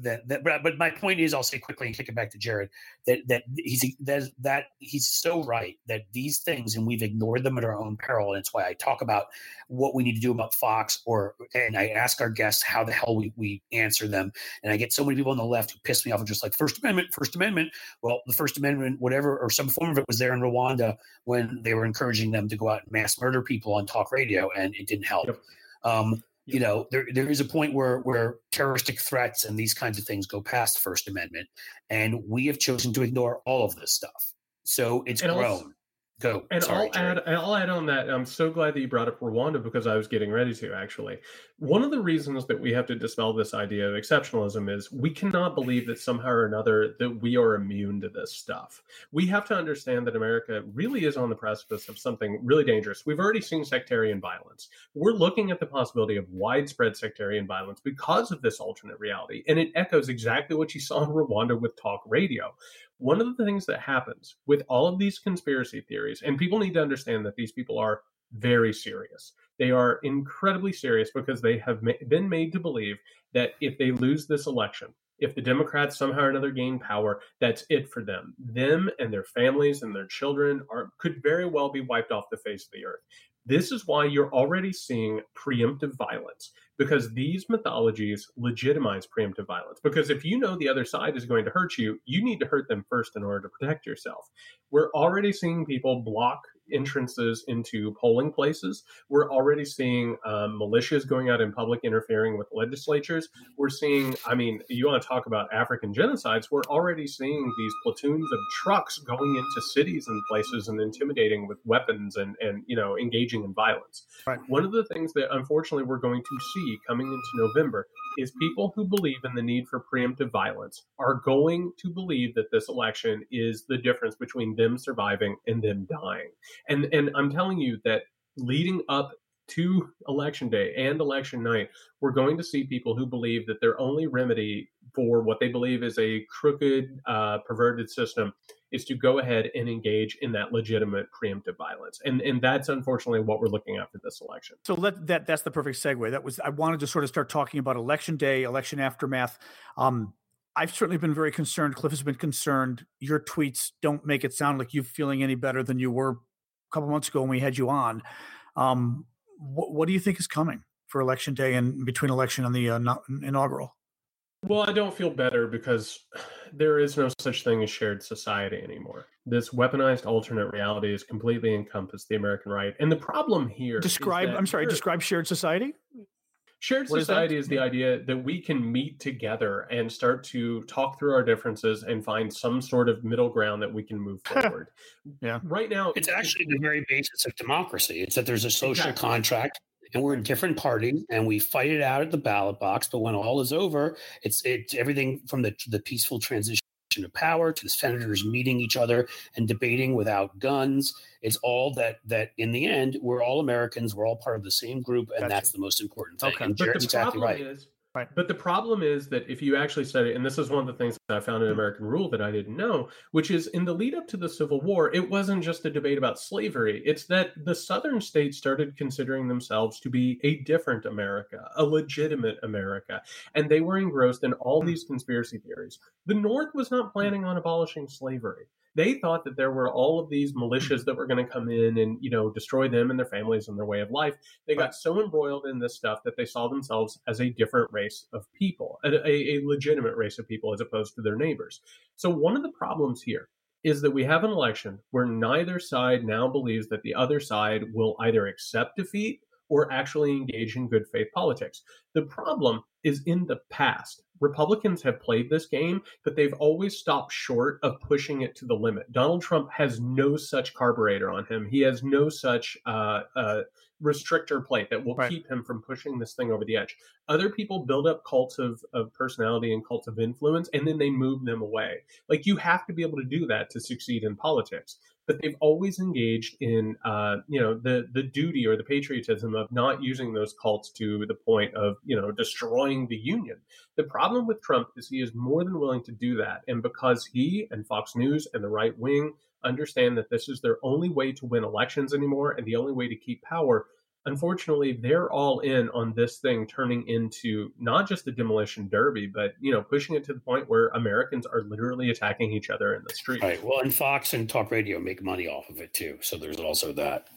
that that but, but my point is I'll say quickly and kick it back to Jared that that he's that that he's so right that these things and we've ignored them at our own peril and it's why I talk about what we need to do about Fox or and I ask our guests how the hell we, we answer them. And I get so many people on the left who piss me off and just like First Amendment First Amendment. Well the First Amendment whatever or some form of it was there in Rwanda when they were encouraging them to go out and mass murder people on talk radio and it didn't help. Yep. um, you know there there is a point where where terroristic threats and these kinds of things go past First Amendment, and we have chosen to ignore all of this stuff. So it's and grown. Also, Go. And Sorry, I'll add. I'll add on that. I'm so glad that you brought up Rwanda because I was getting ready to. Actually, one of the reasons that we have to dispel this idea of exceptionalism is we cannot believe that somehow or another that we are immune to this stuff. We have to understand that America really is on the precipice of something really dangerous. We've already seen sectarian violence. We're looking at the possibility of widespread sectarian violence because of this alternate reality, and it echoes exactly what you saw in Rwanda with talk radio one of the things that happens with all of these conspiracy theories, and people need to understand that these people are very serious. They are incredibly serious because they have ma- been made to believe that if they lose this election, if the Democrats somehow or another gain power, that's it for them. Them and their families and their children are could very well be wiped off the face of the earth. This is why you're already seeing preemptive violence because these mythologies legitimize preemptive violence. Because if you know the other side is going to hurt you, you need to hurt them first in order to protect yourself. We're already seeing people block entrances into polling places. We're already seeing um, militias going out in public interfering with legislatures. We're seeing, I mean, you want to talk about African genocides, we're already seeing these platoons of trucks going into cities and places and intimidating with weapons and, and you know, engaging in violence. Right. One of the things that unfortunately we're going to see coming into November is people who believe in the need for preemptive violence are going to believe that this election is the difference between them surviving and them dying. And and I'm telling you that leading up to election day and election night, we're going to see people who believe that their only remedy for what they believe is a crooked, uh, perverted system is to go ahead and engage in that legitimate preemptive violence. And and that's unfortunately what we're looking at for this election. So let that that's the perfect segue. That was I wanted to sort of start talking about election day, election aftermath. Um, I've certainly been very concerned. Cliff has been concerned. Your tweets don't make it sound like you feeling any better than you were a couple months ago when we had you on. Um, what, what do you think is coming for election day and between election and the uh, inaugural? Well, I don't feel better because there is no such thing as shared society anymore. This weaponized alternate reality has completely encompassed the American right. And the problem here describe I'm sorry, describe shared society? Shared what society is, is, the idea that we can meet together and start to talk through our differences and find some sort of middle ground that we can move forward. yeah. Right now, it's actually the very basis of democracy. It's that there's a social exactly. contract and we're in different parties and we fight it out at the ballot box. But when all is over, it's it's everything from the the peaceful transition of power to the senators meeting each other and debating without guns. It's all that that in the end we're all Americans. We're all part of the same group, and gotcha. that's the most important thing. Okay. And Jared's exactly right. Is, Right. But the problem is that if you actually study, and this is one of the things that I found in American Rule that I didn't know, which is in the lead up to the Civil War, it wasn't just a debate about slavery. It's that the Southern states started considering themselves to be a different America, a legitimate America, and they were engrossed in all hmm. these conspiracy theories. The North was not planning on abolishing slavery they thought that there were all of these militias that were going to come in and you know destroy them and their families and their way of life. They got so embroiled in this stuff that they saw themselves as a different race of people a, a, legitimate race of people as opposed to their neighbors. So one of the problems here is that we have an election where neither side now believes that the other side will either accept defeat or actually engage in good faith politics. The problem is in the past. Republicans have played this game, but they've always stopped short of pushing it to the limit. Donald Trump has no such carburetor on him. He has no such uh, uh, restrictor plate that will right. keep him from pushing this thing over the edge. Other people build up cults of, of personality and cults of influence, and then they move them away. Like you have to be able to do that to succeed in politics but they've always engaged in uh, you know the the duty or the patriotism of not using those cults to the point of you know destroying the union. The problem with Trump is he is more than willing to do that, and because he and Fox News and the right wing understand that this is their only way to win elections anymore and the only way to keep power unfortunately they're all in on this thing turning into not just a demolition derby but you know pushing it to the point where americans are literally attacking each other in the street. Right. Well and fox and talk radio make money off of it too. So there's also that.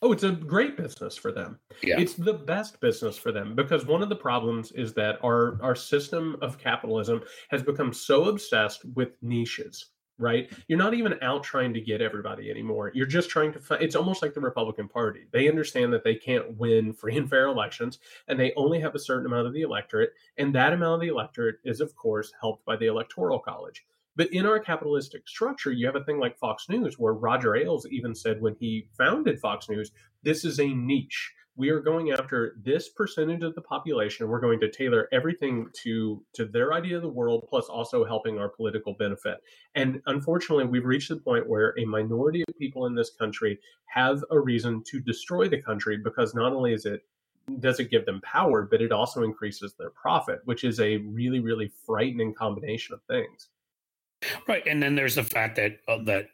Oh it's a great business for them. Yeah. it's the best business for them because one of the problems is that our our system of capitalism has become so obsessed with niches right? You're not even out trying to get everybody anymore. You're just trying to find, it's almost like the Republican Party. They understand that they can't win free and fair elections and they only have a certain amount of the electorate. And that amount of the electorate is, of course, helped by the Electoral College. But in our capitalistic structure, you have a thing like Fox News, where Roger Ailes even said when he founded Fox News, this is a niche we are going after this percentage of the population. We're going to tailor everything to to their idea of the world plus also helping our political benefit. And unfortunately we've reached the point where a minority of people in this country have a reason to destroy the country because not only is it does it give them power but it also increases their profit which is a really really frightening combination of things. Right and then there's the fact that uh, that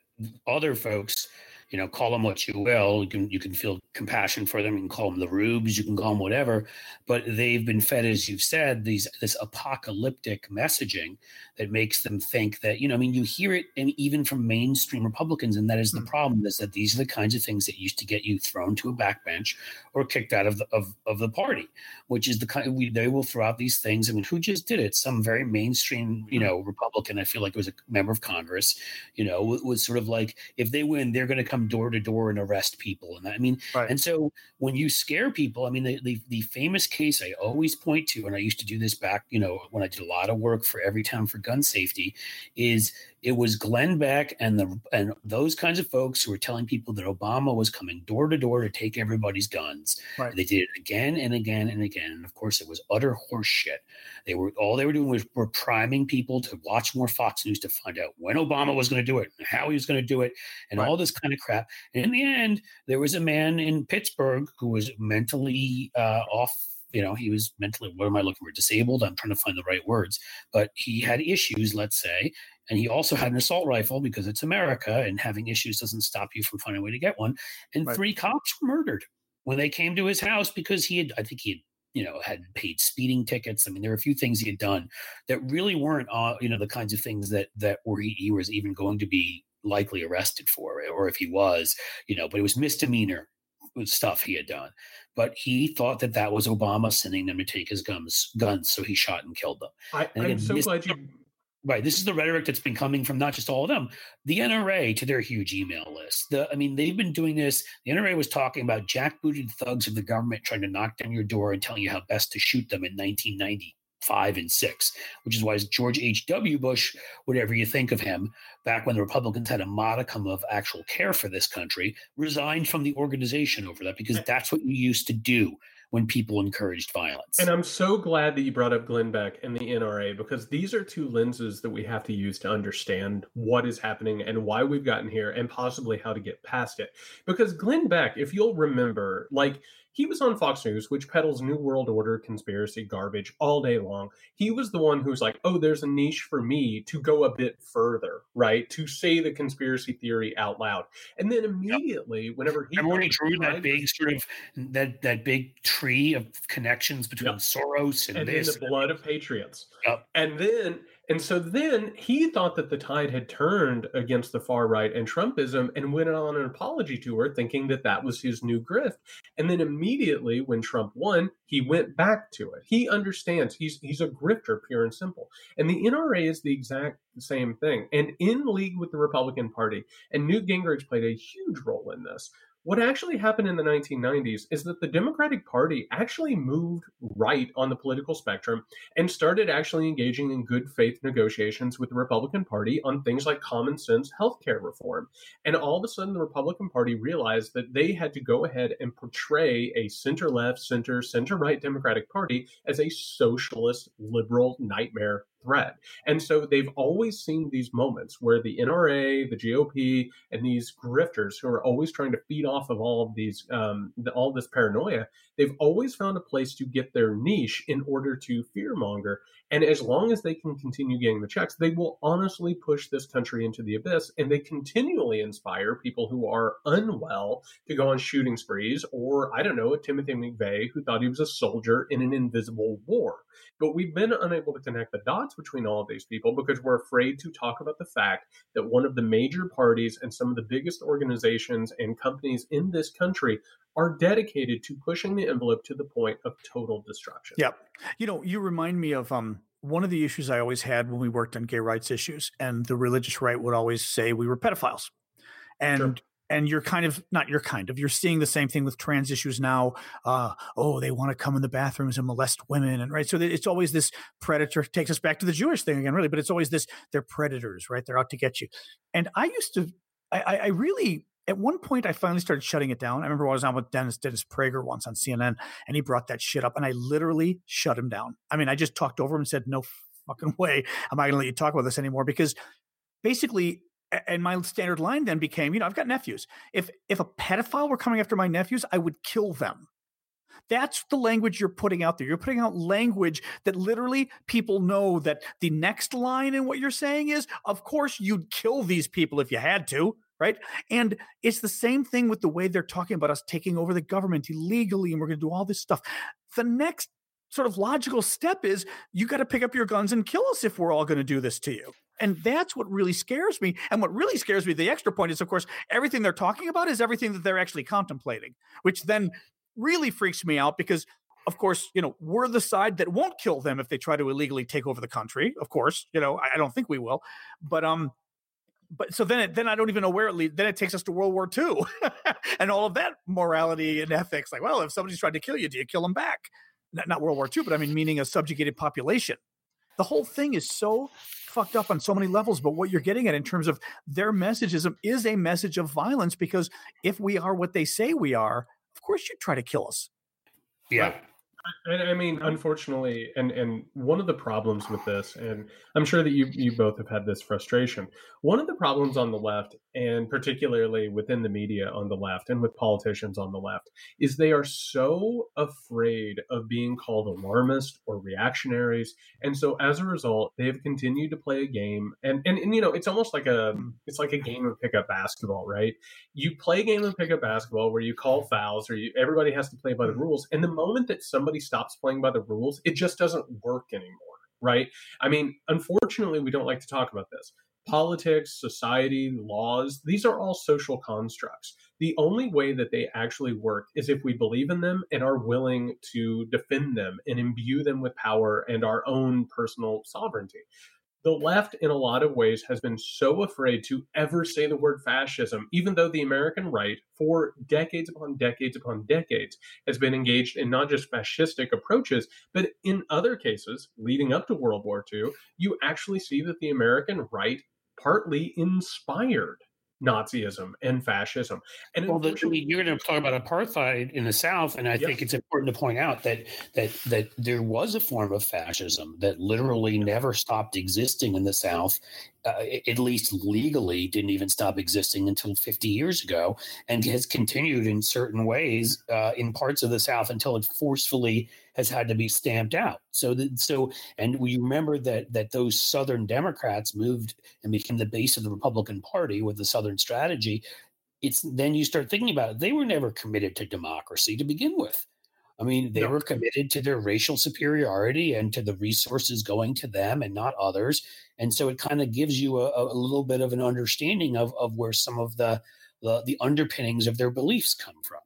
other folks you know, call them what you will. You can you can feel compassion for them. You can call them the rubes. You can call them whatever. But they've been fed, as you've said, these this apocalyptic messaging that makes them think that you know. I mean, you hear it, and even from mainstream Republicans, and that is the mm-hmm. problem: is that these are the kinds of things that used to get you thrown to a backbench or kicked out of the of, of the party, which is the kind we they will throw out these things. I mean, who just did it? Some very mainstream, you hmm. know, Republican. I feel like it was a member of Congress. You know, was sort of like if they win, they're going to come door to door and arrest people. And I mean, right. and so when you scare people, I mean, the, the the famous case I always point to, and I used to do this back, you know, when I did a lot of work for every Everytown for Gun Safety, is it was Glenn Beck and the and those kinds of folks who were telling people that Obama was coming door to door to take everybody's guns. Right. They did it again and again and again, and of course, it was utter horseshit. They were all they were doing was were priming people to watch more Fox News to find out when Obama was going to do it and how he was going to do it, and right. all this kind of crap. And in the end, there was a man in Pittsburgh who was mentally uh, off you know he was mentally what am i looking for disabled i'm trying to find the right words but he had issues let's say and he also had an assault rifle because it's America and having issues doesn't stop you from finding a way to get one. And right. three cops were murdered when they came to his house because he had, I think he had, you know, had paid speeding tickets. I mean, there were a few things he had done that really weren't, uh, you know, the kinds of things that that were he, he was even going to be likely arrested for, or if he was, you know, but it was misdemeanor stuff he had done. But he thought that that was Obama sending them to take his guns, guns, so he shot and killed them. I, am so glad you Right. This is the rhetoric that's been coming from not just all of them, the NRA to their huge email list. The, I mean, they've been doing this. The NRA was talking about jackbooted thugs of the government trying to knock down your door and telling you how best to shoot them in 1995 and six, which is why George H.W. Bush, whatever you think of him, back when the Republicans had a modicum of actual care for this country, resigned from the organization over that because that's what you used to do when people encouraged violence. And I'm so glad that you brought up Glenn Beck and the NRA because these are two lenses that we have to use to understand what is happening and why we've gotten here and possibly how to get past it. Because Glenn Beck, if you'll remember, like he was on Fox News, which peddles New World Order conspiracy garbage all day long. He was the one who's like, oh, there's a niche for me to go a bit further, right? To say the conspiracy theory out loud. And then immediately, yep. whenever he Remember when he drew that big sort of that that big tree of connections between yep. Soros and, and this. the blood of patriots. Yep. And then and so then he thought that the tide had turned against the far right and Trumpism and went on an apology tour thinking that that was his new grift. And then immediately when Trump won, he went back to it. He understands he's he's a grifter pure and simple. And the NRA is the exact same thing. And in league with the Republican Party, and Newt Gingrich played a huge role in this. What actually happened in the 1990s is that the Democratic Party actually moved right on the political spectrum and started actually engaging in good faith negotiations with the Republican Party on things like common sense healthcare reform. And all of a sudden, the Republican Party realized that they had to go ahead and portray a center left, center, center right Democratic Party as a socialist, liberal nightmare threat. And so they've always seen these moments where the NRA, the GOP, and these grifters who are always trying to feed off of all of these, um, the, all this paranoia, they've always found a place to get their niche in order to fearmonger. And as long as they can continue getting the checks, they will honestly push this country into the abyss. And they continually inspire people who are unwell to go on shooting sprees, or I don't know, a Timothy McVeigh who thought he was a soldier in an invisible war. But we've been unable to connect the dots between all of these people because we're afraid to talk about the fact that one of the major parties and some of the biggest organizations and companies in this country are dedicated to pushing the envelope to the point of total destruction. Yep. You know, you remind me of um one of the issues I always had when we worked on gay rights issues, and the religious right would always say we were pedophiles. And sure and you're kind of not you're kind of you're seeing the same thing with trans issues now uh, oh they want to come in the bathrooms and molest women and right so it's always this predator takes us back to the jewish thing again really but it's always this they're predators right they're out to get you and i used to i, I really at one point I finally started shutting it down. I remember I was on with Dennis Dennis Prager once on CNN and he brought that shit up and I literally shut him down. I mean, I just talked over him and said, No fucking way am I gonna let you talk about this anymore because basically and my standard line then became, you know, I've got nephews. If if a pedophile were coming after my nephews, I would kill them. That's the language you're putting out there. You're putting out language that literally people know that the next line in what you're saying is, of course, you'd kill these people if you had to right? And it's the same thing with the way they're talking about us taking over the government illegally and we're going to do all this stuff. The next sort of logical step is you got to pick up your guns and kill us if we're all going to do this to you. And that's what really scares me. And what really scares me, the extra point is, of course, everything they're talking about is everything that they're actually contemplating, which then really freaks me out because of course, you know, we're the side that won't kill them if they try to illegally take over the country. Of course, you know, I don't think we will. But um, but so then it, then I don't even know where it leads. Then it takes us to World War II and all of that morality and ethics. Like, well, if somebody's trying to kill you, do you kill them back? Not, not World War II, but I mean, meaning a subjugated population. The whole thing is so fucked up on so many levels. But what you're getting at in terms of their messagism is a message of violence because if we are what they say we are, of course you try to kill us. Yeah. I, I mean, unfortunately, and and one of the problems with this, and I'm sure that you you both have had this frustration. One of the problems on the left, and particularly within the media on the left, and with politicians on the left, is they are so afraid of being called alarmist or reactionaries, and so as a result, they have continued to play a game. And and, and you know, it's almost like a it's like a game of pickup basketball, right? You play a game of pickup basketball where you call fouls, or you, everybody has to play by the mm-hmm. rules, and the moment that somebody stops playing by the rules, it just doesn't work anymore, right? I mean, unfortunately, we don't like to talk about this. Politics, society, laws, these are all social constructs. The only way that they actually work is if we believe in them and are willing to defend them and imbue them with power and our own personal sovereignty the left, in a lot of ways, has been so afraid to ever say the word fascism, even though the American right, for decades upon decades upon decades, has been engaged in not just fascistic approaches, but in other cases, leading up to World War II, you actually see that the American right partly inspired Nazism and fascism. And well, the, you're going to talk about apartheid in the South, and I yes. think it's important to point out that that that there was a form of fascism that literally never stopped existing in the South, uh, at least legally, didn't even stop existing until 50 years ago, and has continued in certain ways uh, in parts of the South until it forcefully has had to be stamped out. So that so and we remember that that those Southern Democrats moved and became the base of the Republican Party with the Southern strategy. It's then you start thinking about it. They were never committed to democracy to begin with. I mean, they no. were committed to their racial superiority and to the resources going to them and not others. And so it kind of gives you a, a, little bit of an understanding of, of where some of the, the the underpinnings of their beliefs come from.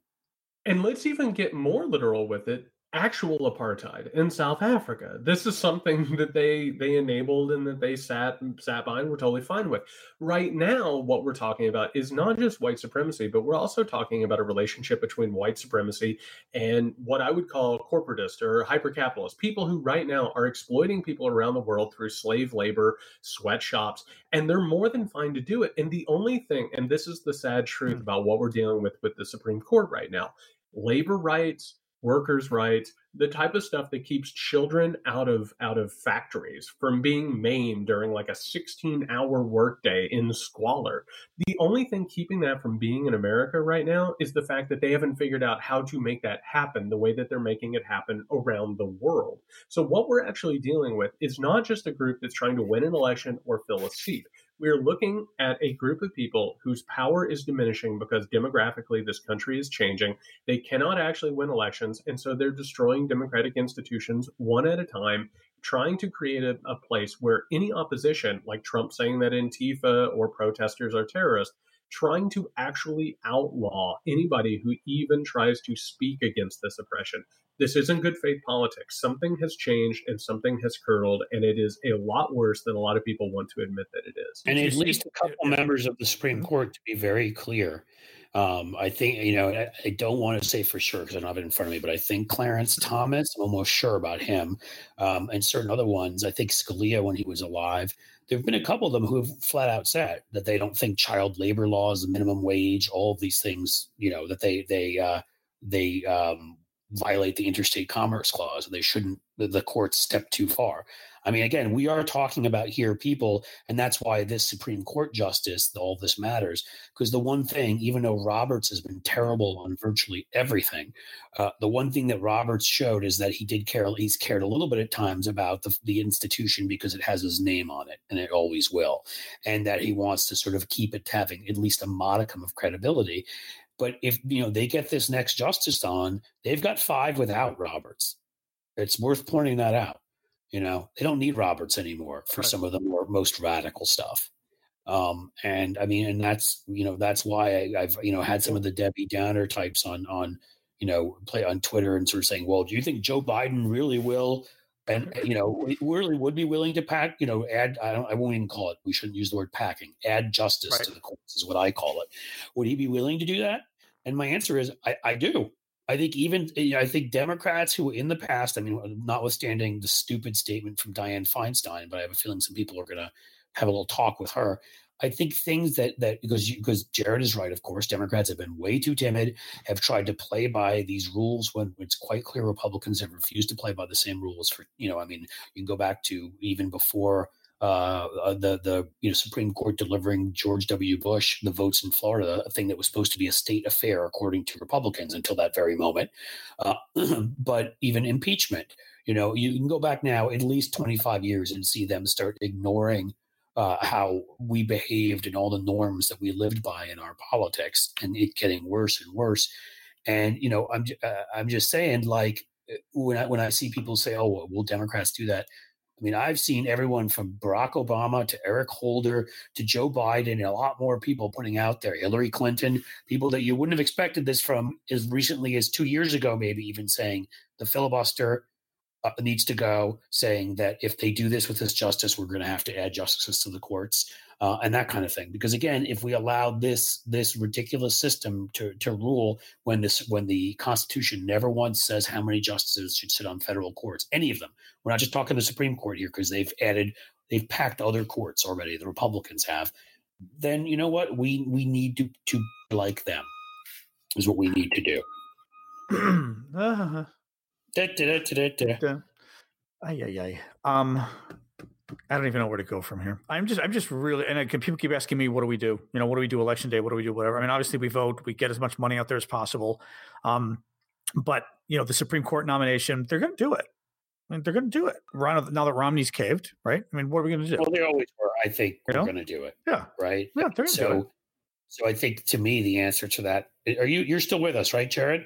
And let's even get more literal with it actual apartheid in South Africa. This is something that they they enabled and that they sat sat by and were totally fine with. Right now, what we're talking about is not just white supremacy, but we're also talking about a relationship between white supremacy and what I would call corporatist or hypercapitalist people who right now are exploiting people around the world through slave labor, sweatshops, and they're more than fine to do it. And the only thing, and this is the sad truth hmm. about what we're dealing with with the Supreme Court right now, labor rights workers' rights, the type of stuff that keeps children out of out of factories from being maimed during like a 16 hour workday in squalor. The only thing keeping that from being in America right now is the fact that they haven't figured out how to make that happen the way that they're making it happen around the world. So what we're actually dealing with is not just a group that's trying to win an election or fill a seat we are looking at a group of people whose power is diminishing because demographically this country is changing. They cannot actually win elections, and so they're destroying democratic institutions one at a time, trying to create a, a place where any opposition, like Trump saying that Antifa or protesters are terrorists, trying to actually outlaw anybody who even tries to speak against this oppression this isn't good faith politics. Something has changed and something has curdled, and it is a lot worse than a lot of people want to admit that it is. And at least a couple members of the Supreme mm-hmm. Court, to be very clear, um, I think, you know, I, I don't want to say for sure because I don't have it in front of me, but I think Clarence mm-hmm. Thomas, I'm almost sure about him, um, and certain other ones. I think Scalia, when he was alive, there have been a couple of them who have flat out said that they don't think child labor laws, the minimum wage, all of these things, you know, that they, they, uh, they, um, violate the interstate commerce clause. They shouldn't, the courts step too far. I mean, again, we are talking about here people, and that's why this Supreme Court justice, all this matters. Because the one thing, even though Roberts has been terrible on virtually everything, uh, the one thing that Roberts showed is that he did care. He's cared a little bit at times about the, the institution because it has his name on it, and it always will, and that he wants to sort of keep it having at least a modicum of credibility. But if you know they get this next justice on, they've got five without Roberts. It's worth pointing that out. You know, they don't need Roberts anymore for right. some of the more most radical stuff. Um, and I mean, and that's you know that's why I, have you know had some of the Debbie Downer types on on you know play on Twitter and sort of saying, well, do you think Joe Biden really will? And eh, you know, we really would be willing to pack, you know, add. I don't. I won't even call it. We shouldn't use the word packing. Add justice right. to the courts is what I call it. Would he be willing to do that? And my answer is, I, I do. I think even eh, you know, I think Democrats who in the past, I mean, uh, notwithstanding the stupid statement from Dianne Feinstein, but I have a feeling some people are going to have a little talk with her. I think things that that because because Jared is right, of course, Democrats have been way too timid, have tried to play by these rules when it's quite clear Republicans have refused to play by the same rules for you know, I mean, you can go back to even before uh, the the you know Supreme Court delivering George W. Bush the votes in Florida, a thing that was supposed to be a state affair according to Republicans until that very moment. Uh, but even impeachment, you know, you can go back now at least 25 years and see them start ignoring uh, how we behaved and all the norms that we lived by in our politics, and it getting worse and worse. And you know, I'm uh, I'm just saying, like uh, when I when I see people say, "Oh, well, will Democrats do that?" I mean, I've seen everyone from Barack Obama to Eric Holder to Joe Biden and a lot more people putting out there, Hillary Clinton, people that you wouldn't have expected this from as recently as two years ago, maybe even saying the filibuster uh, needs to go, saying that if they do this with this justice, we're going to have to add justices to the courts uh, and that kind of thing. Because again, if we allow this this ridiculous system to to rule when this when the Constitution never once says how many justices should sit on federal courts, any of them. We're not just talking the Supreme Court here because they've added they've packed other courts already. The Republicans have. Then you know what we we need to to like them is what we need to do. uh-huh. Da, da, da, Ay, ay, ay. Um, I don't even know where to go from here. I'm just, I'm just really, and people keep asking me, what do we do? You know, what do we do election day? What do we do? Whatever. I mean, obviously we vote, we get as much money out there as possible. Um, but you know, the Supreme Court nomination, they're going to do it. I mean, they're going to do it. Ron, now that Romney's caved, right? I mean, what are we going to do? Well, they always were. I think you they're going to do it. Yeah. Right. Yeah. They're so, so I think to me, the answer to that, are you, you're still with us, right, Jared?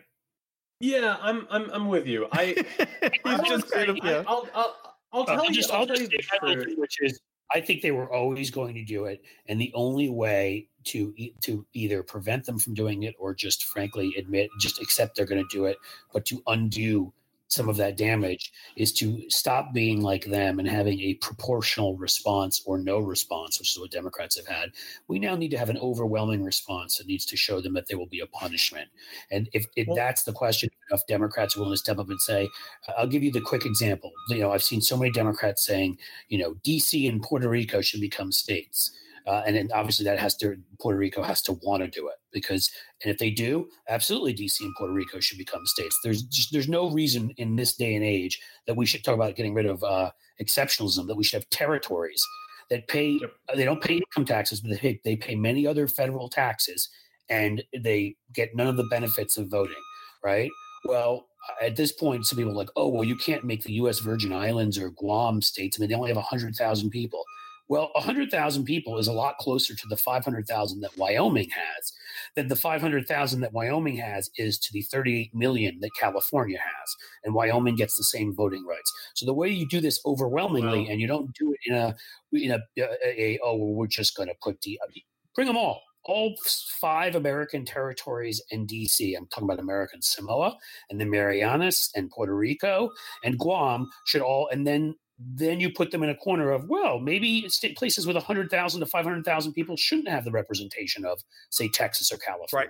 Yeah, I'm, I'm, I'm with you. I, he's just, I, yeah. I'll, I'll, I'll tell uh, you. Just, I'll, I'll tell you the truth. which is, I think they were always going to do it, and the only way to to either prevent them from doing it or just frankly admit, just accept they're going to do it, but to undo some of that damage is to stop being like them and having a proportional response or no response, which is what Democrats have had. We now need to have an overwhelming response that needs to show them that there will be a punishment. And if, if well, that's the question, if Democrats are willing to step up and say, I'll give you the quick example. You know, I've seen so many Democrats saying, you know, DC and Puerto Rico should become states. Uh, and then obviously that has to Puerto Rico has to want to do it because and if they do, absolutely DC and Puerto Rico should become states. There's just there's no reason in this day and age that we should talk about getting rid of uh, exceptionalism. That we should have territories that pay yep. they don't pay income taxes, but they pay, they pay many other federal taxes, and they get none of the benefits of voting. Right? Well, at this point, some people are like, oh, well, you can't make the U.S. Virgin Islands or Guam states. I mean, they only have hundred thousand people. Well, 100,000 people is a lot closer to the 500,000 that Wyoming has than the 500,000 that Wyoming has is to the 38 million that California has. And Wyoming gets the same voting rights. So the way you do this overwhelmingly, wow. and you don't do it in a, in a, uh, a, a oh, we're just going to put the, uh, bring them all all five American territories in DC. I'm talking about American Samoa and the Marianas and Puerto Rico and Guam should all, and then then you put them in a corner of well maybe places with 100000 to 500000 people shouldn't have the representation of say texas or california right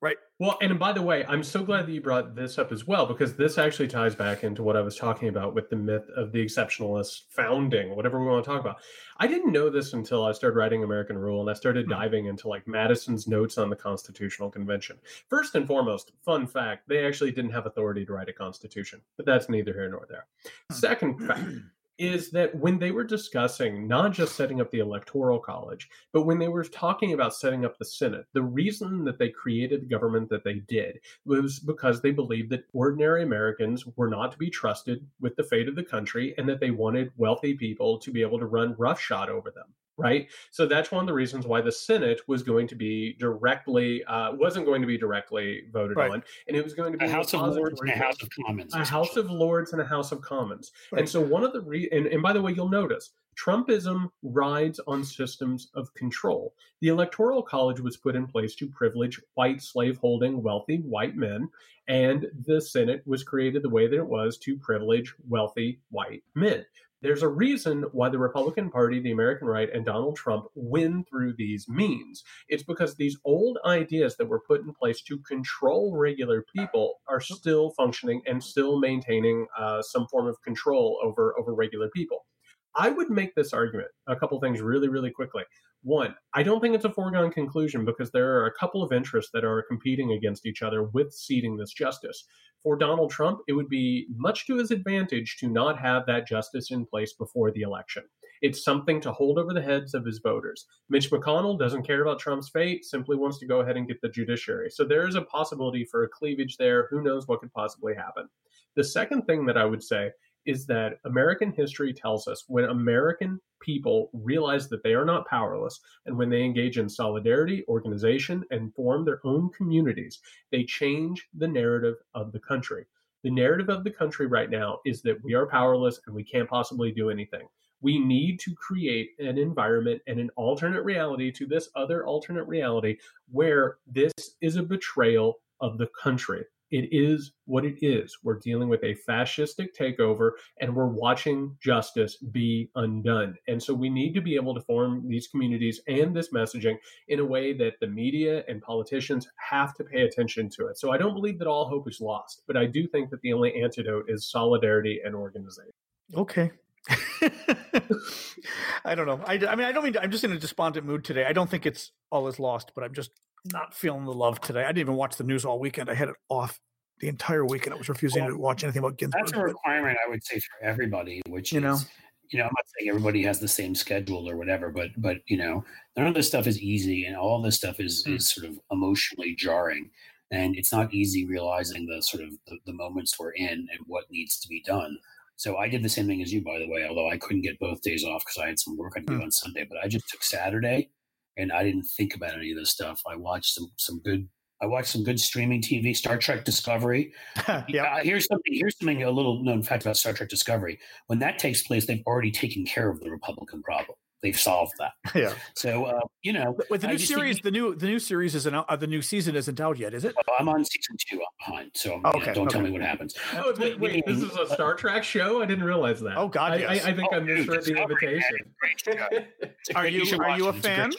Right. Well, and by the way, I'm so glad that you brought this up as well because this actually ties back into what I was talking about with the myth of the exceptionalist founding, whatever we want to talk about. I didn't know this until I started writing American Rule and I started Hmm. diving into like Madison's notes on the Constitutional Convention. First and foremost, fun fact, they actually didn't have authority to write a constitution, but that's neither here nor there. Hmm. Second fact, is that when they were discussing not just setting up the electoral college, but when they were talking about setting up the Senate, the reason that they created the government that they did was because they believed that ordinary Americans were not to be trusted with the fate of the country and that they wanted wealthy people to be able to run roughshod over them. Right. So that's one of the reasons why the Senate was going to be directly, uh, wasn't going to be directly voted Right. on. And it was going to be A House of Lords and a House of Commons. a House of Lords and a House of Commons. Right. And so one of the re- and, and by the way, you'll notice Trumpism rides on systems of control. The Electoral College was put in place to privilege white slave-holding wealthy white men, and the Senate was created the way that it was to privilege wealthy white men. There's a reason why the Republican Party, the American right, and Donald Trump win through these means. It's because these old ideas that were put in place to control regular people are still functioning and still maintaining uh, some form of control over over regular people. I would make this argument a couple things really, really quickly. One, I don't think it's a foregone conclusion because there are a couple of interests that are competing against each other with seating this justice. For Donald Trump, it would be much to his advantage to not have that justice in place before the election. It's something to hold over the heads of his voters. Mitch McConnell doesn't care about Trump's fate, simply wants to go ahead and get the judiciary. So there is a possibility for a cleavage there. Who knows what could possibly happen? The second thing that I would say is that American history tells us when American people realize that they are not powerless and when they engage in solidarity, organization, and form their own communities, they change the narrative of the country. The narrative of the country right now is that we are powerless and we can't possibly do anything. We need to create an environment and an alternate reality to this other alternate reality where this is a betrayal of the country. It is what it is. We're dealing with a fascistic takeover and we're watching justice be undone. And so we need to be able to form these communities and this messaging in a way that the media and politicians have to pay attention to it. So I don't believe that all hope is lost, but I do think that the only antidote is solidarity and organization. Okay. I don't know. I, I mean, I don't mean to, I'm just in a despondent mood today. I don't think it's all is lost, but I'm just not feeling the love today. I didn't even watch the news all weekend. I had it off the entire weekend. I was refusing Well, to watch anything about Ginsburg. That's a requirement, I would say, for everybody. Which You is, know? you know, I'm not saying everybody has the same schedule or whatever, but but you know, none of this stuff is easy, and all this stuff is Hmm. is sort of emotionally jarring, and it's not easy realizing the sort of the, the moments we're in and what needs to be done. So I did the same thing as you, by the way. Although I couldn't get both days off because I had some work I had to do Hmm. on Sunday, but I just took Saturday, and I didn't think about any of this stuff. I watched some some good. I watched some good streaming TV, Star Trek Discovery. yeah. Uh, here's something. Here's something. A little known fact about Star Trek Discovery. When that takes place, they've already taken care of the Republican problem. They've solved that. Yeah. So uh, you know, With the new just think series, the new the new series isn't out. Uh, the new season isn't out yet, is it? well, I'm on season two. I'm behind. So you know, don't tell me what happens. Oh, th- wait, this is a Star Trek show? I didn't realize that. Oh, God, I, yes. I, I think Oh, I dude, misread the invitation. great show. It's a Are great- you- are you a it. It's fan?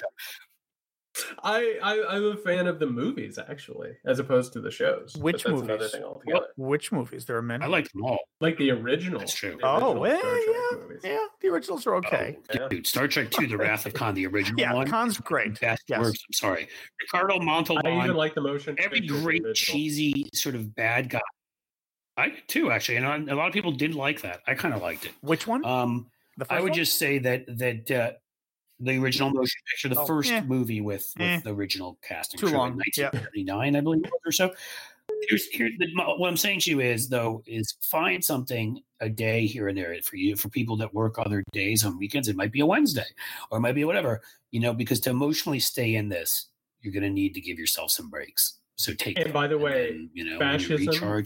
Show. I, I I'm a fan of the movies actually, as opposed to the shows. Which that's Another movies? thing altogether. Which movies? There are many. I like them all. Like the original. That's true. the Oh, well, yeah, movies. yeah. The originals are okay. Oh, Yeah. dude, Star Trek Two: The Wrath of Khan, the original yeah, one. Khan's great. Best Yes. works. I'm sorry, Ricardo Montalban. I even like the motion. every picture of the great original. cheesy sort of bad guy. I did too, actually, and a lot of people didn't like that. I kind of liked it. Which one? Um, the I would one? just say that that uh, the original motion picture, the Oh, first eh. movie with with Eh. the original casting, Too long, yeah. 1979, I believe, or so. Here's here. The, what I'm saying to you is, though, is find something a day here and there for you for people that work other days on weekends. It might be a Wednesday, or it might be whatever, you know, because to emotionally stay in this, you're going to need to give yourself some breaks. So take. And by the way, then, you know, fascism-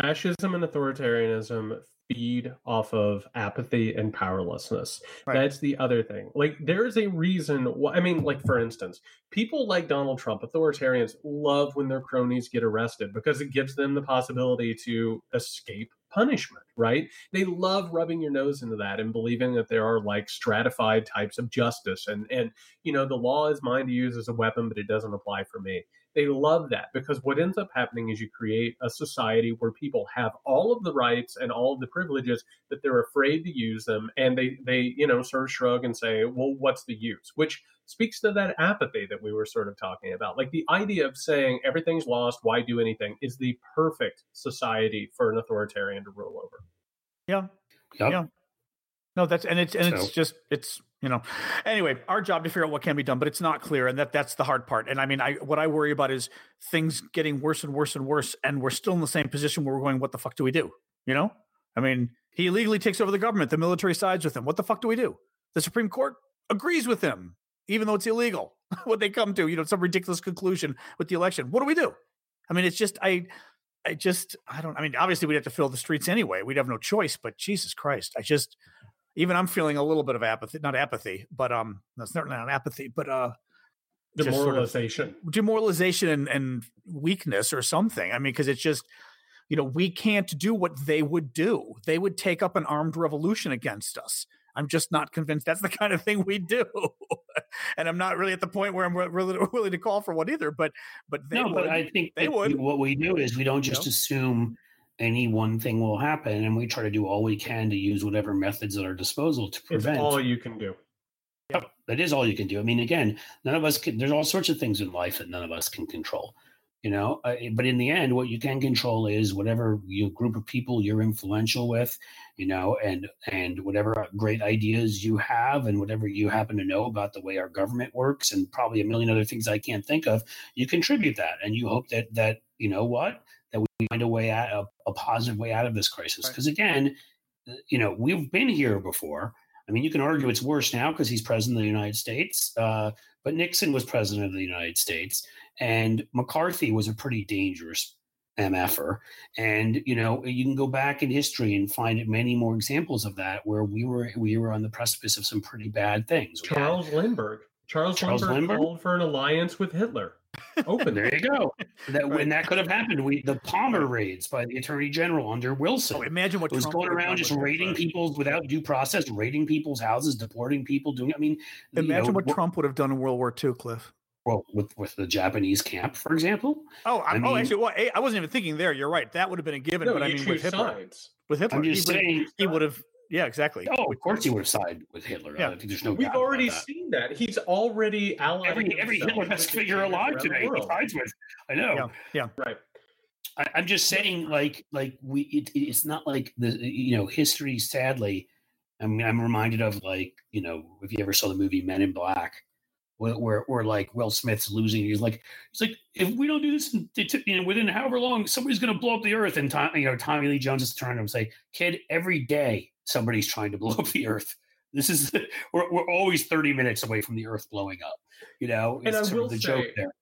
fascism and authoritarianism feed off of apathy and powerlessness. Right. That's the other thing. Like there is a reason why I mean like for instance, people like Donald Trump, authoritarians love when their cronies get arrested because it gives them the possibility to escape punishment, right? They love rubbing your nose into that and believing that there are like stratified types of justice and and you know the law is mine to use as a weapon, but it doesn't apply for me. They love that because what ends up happening is you create a society where people have all of the rights and all of the privileges that they're afraid to use them, and they they you know sort of shrug and say, well, what's the use? Which speaks to that apathy that we were sort of talking about. Like the idea of saying everything's lost, why do anything, is the perfect society for an authoritarian to rule over. Yeah. Yep. Yeah. No, that's and it's and So- it's just it's you know? Anyway our job to figure out what can be done but it's not clear and that that's the hard part. And i mean i what i worry about is things getting worse and worse and worse and we're still in the same position where we're going what the fuck do we do? You know? I mean he illegally takes over the government. The military sides with him. What the fuck do we do? The supreme court agrees with him even though it's illegal. What they come to you know some ridiculous conclusion with the election. What do we do? I mean it's just i i just i don't i mean obviously we'd have to fill the streets anyway. We'd have no choice but jesus christ i just even i'm feeling a little bit of apathy not apathy but um that's certainly not apathy but uh just sort of- Demoralization. demoralization and, and weakness or something. I mean, because it's just, you know, we can't do what they would do. They would take up an armed revolution against us. I'm just not convinced that's the kind of thing we do. and I'm not really at the point where I'm really willing to call for one either. But, but they no, would. but I think They would. what we do is we don't just know? assume any one thing will happen, and we try to do all we can to use whatever methods at our disposal to prevent It's all you can do. Yep, that is all you can do. I mean, again, none of us can. There's all sorts of things in life that none of us can control. You know, uh, but in the end, what you can control is whatever you group of people you're influential with, you know, and and whatever great ideas you have, and whatever you happen to know about the way our government works, and probably a million other things I can't think of. You contribute that, and you hope that that you know what that we find a way out, a, a positive way out of this crisis. Right. Because again, uh, you know, we've been here before. I mean, you can argue it's worse now because he's president of the United States, uh, but Nixon was president of the United States, and McCarthy was a pretty dangerous MFer. And you know, you can go back in history and find many more examples of that where we were we were on the precipice of some pretty bad things. We had- Charles Lindbergh. Charles, Charles Lindbergh, Lindbergh? called for an alliance with Hitler. Open. there you go. That Right. when that could have happened, we the Palmer raids by the Attorney General under Wilson. oh, imagine what It was Trump going around just raiding people without due process, raiding people's houses, deporting people, doing. I mean, you Imagine know, what Trump would have done in World War II, Cliff. well, with with the Japanese camp, for example. Oh, I, I oh, actually, well, I I wasn't even thinking there. You're right. That would have been a given. No, but I mean, with Hitler, sides. with Hitler, I'm just he would- he would have. Yeah, exactly. Oh, of course he would have sided with Hitler. Yeah. I think there's no. We've doubt about already that. seen that. He's already allied. every every Hitler with best figure dictators alive today. He sides with. I know. Yeah. Right. I, I'm just saying, like, like we, it, it's not like the, you know, history. Sadly, I mean, I'm reminded of like, you know, if you ever saw the movie Men in Black, where, where like Will Smith's losing. He's like, he's like, if we don't do this, in- you know, within however long, somebody's going to blow up the earth. And Tom, you know, Tommy Lee Jones is turning to him and say, kid, every day somebody's trying to blow up the earth. This is we're, we're always 30 minutes away from the earth blowing up. You know, And I it's sort of will the say- joke there.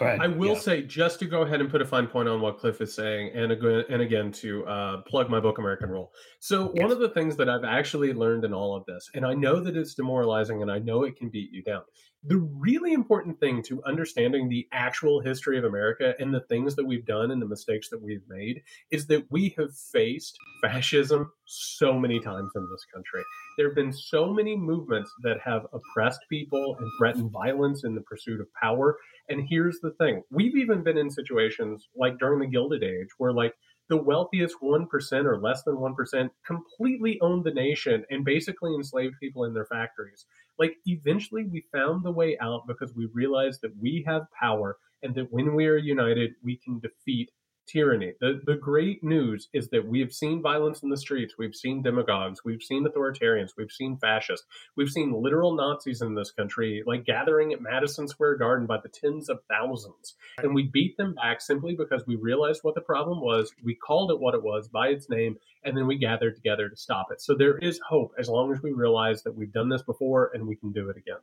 Ahead. I will Yeah. say, just to go ahead and put a fine point on what Cliff is saying, and again, and again to uh, plug my book, American Rule. So, one of the things that I've actually learned in all of this, and I know that it's demoralizing, and I know it can beat you down. The really important thing to understanding the actual history of America and the things that we've done and the mistakes that we've made is that we have faced fascism so many times in this country. There have been so many movements that have oppressed people and threatened violence in the pursuit of power and here's the thing we've even been in situations like during the Gilded Age where, like, the wealthiest 1% or less than 1% completely owned the nation and basically enslaved people in their factories. Like, eventually we found the way out because we realized that we have power and that when we are united, we can defeat tyranny. The, the great news is that we have seen violence in the streets, we've seen demagogues, we've seen authoritarians, we've seen fascists. We've seen literal Nazis in this country, like gathering at Madison Square Garden by the tens of thousands. And we beat them back simply because we realized what the problem was, we called it what it was by its name, and then we gathered together to stop it. So there is hope as long as we realize that we've done this before and we can do it again.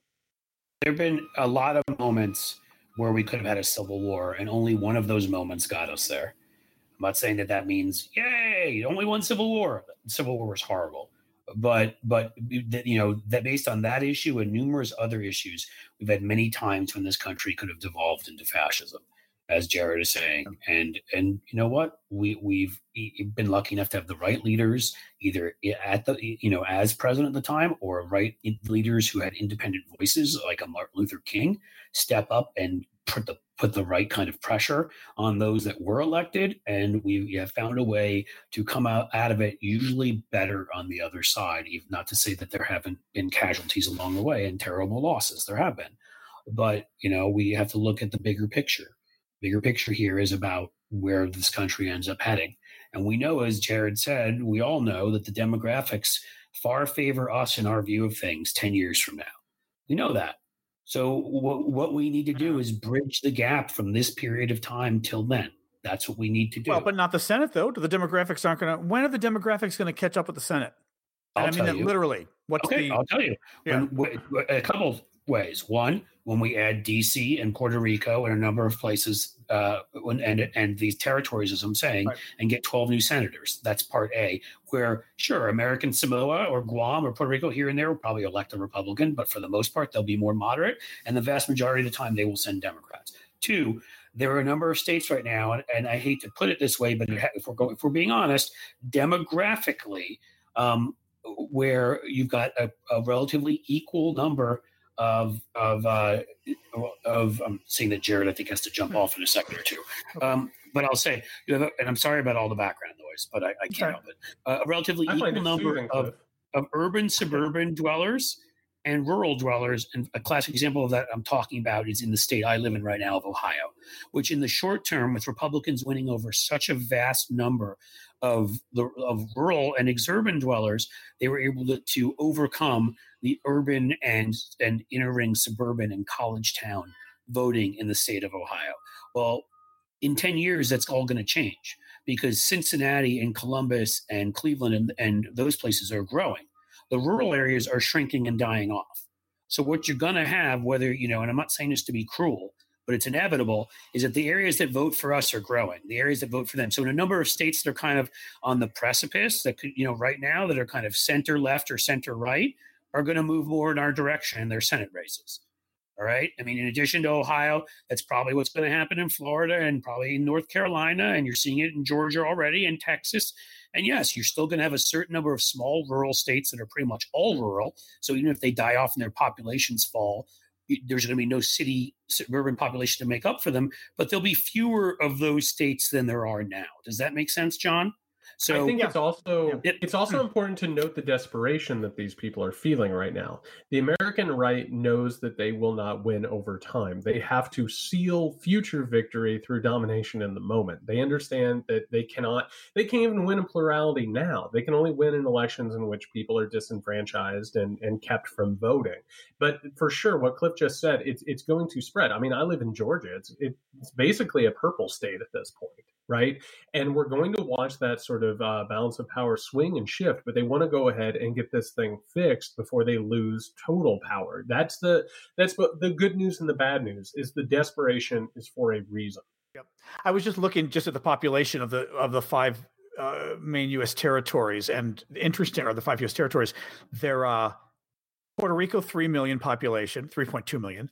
there have been a lot of moments where we could have had a civil war, and only one of those moments got us there. I'm not saying that that means yay, only one civil war. Civil war was horrible, but but you know that based on that issue and numerous other issues, we've had many times when this country could have devolved into fascism. As Jared is saying. And and you know what? We we've been lucky enough to have the right leaders, either at the you know as president at the time, or right leaders who had independent voices, like a Martin Luther King, step up and put the put the right kind of pressure on those that were elected, and we have found a way to come out out of it usually better on the other side. Even not to say that there haven't been casualties along the way and terrible losses, there have been, but you know we have to look at the bigger picture bigger picture here is about where this country ends up heading. And we know, as Jared said, we all know that the demographics far favor us in our view of things 10 years from now. We know that. So, what, what we need to do mm-hmm. is bridge the gap from this period of time till then. That's what we need to do. Well, but not the Senate, though. The demographics aren't going to. When are the demographics going to catch up with the Senate? I'll I mean, that literally. What's okay, the? I'll tell you. Yeah. When, a couple ways. One, when we add DC and Puerto Rico and a number of places, uh, and and these territories, as I'm saying, right. and get 12 new senators. That's part A. Where sure, American Samoa or Guam or Puerto Rico here and there will probably elect a Republican, but for the most part, they'll be more moderate, and the vast majority of the time, they will send Democrats. Two, there are a number of states right now, and, and I hate to put it this way, but if we're going, if we're being honest, demographically. Um, where you've got a, a relatively equal number of of uh, of I'm seeing that Jared I think has to jump hmm. off in a second or two. Um, but I'll say, you have, a, and I'm sorry about all the background noise, but I, I can't help it. Uh, a relatively equal number of, of urban suburban dwellers and rural dwellers. And a classic example of that I'm talking about is in the state I live in right now of Ohio, which in the short term, with Republicans winning over such a vast number of the of rural and exurban dwellers, they were able to, to overcome the urban and and inner ring suburban and college town voting in the state of Ohio. Well, in 10 years, that's all going to change because Cincinnati and Columbus and Cleveland and, and those places are growing. The rural areas are shrinking and dying off. So what you're going to have, whether, you know, and I'm not saying this to be cruel, but it's inevitable, is that the areas that vote for us are growing, the areas that vote for them. So in a number of states that are kind of on the precipice that could, you know, right now that are kind of center left or center right are going to move more in our direction in their Senate races. All right. I mean, in addition to Ohio, that's probably what's going to happen in Florida and probably in North Carolina. And you're seeing it in Georgia already and Texas. And yes, you're still going to have a certain number of small rural states that are pretty much all rural. So even if they die off and their populations fall, there's going to be no city suburban population to make up for them, but there'll be fewer of those states than there are now. Does that make sense, John? So I think yeah. it's also yeah. it's also hmm. important to note the desperation that these people are feeling right now. The American right knows that they will not win over time. They have to seal future victory through domination in the moment. They understand that they cannot they can't even win a plurality now. They can only win in elections in which people are disenfranchised and, and kept from voting. But for sure, what Cliff just said, it's it's going to spread. I mean, I live in Georgia. It's it's basically a purple state at this point right? And we're going to watch that sort of uh, balance of power swing and shift, but they want to go ahead and get this thing fixed before they lose total power. That's the that's the good news and the bad news is the desperation is for a reason. Yep. I was just looking just at the population of the of the five uh, main U.S. territories, and interesting are the five U.S. territories. There are uh, Puerto Rico, three million population, three point two million.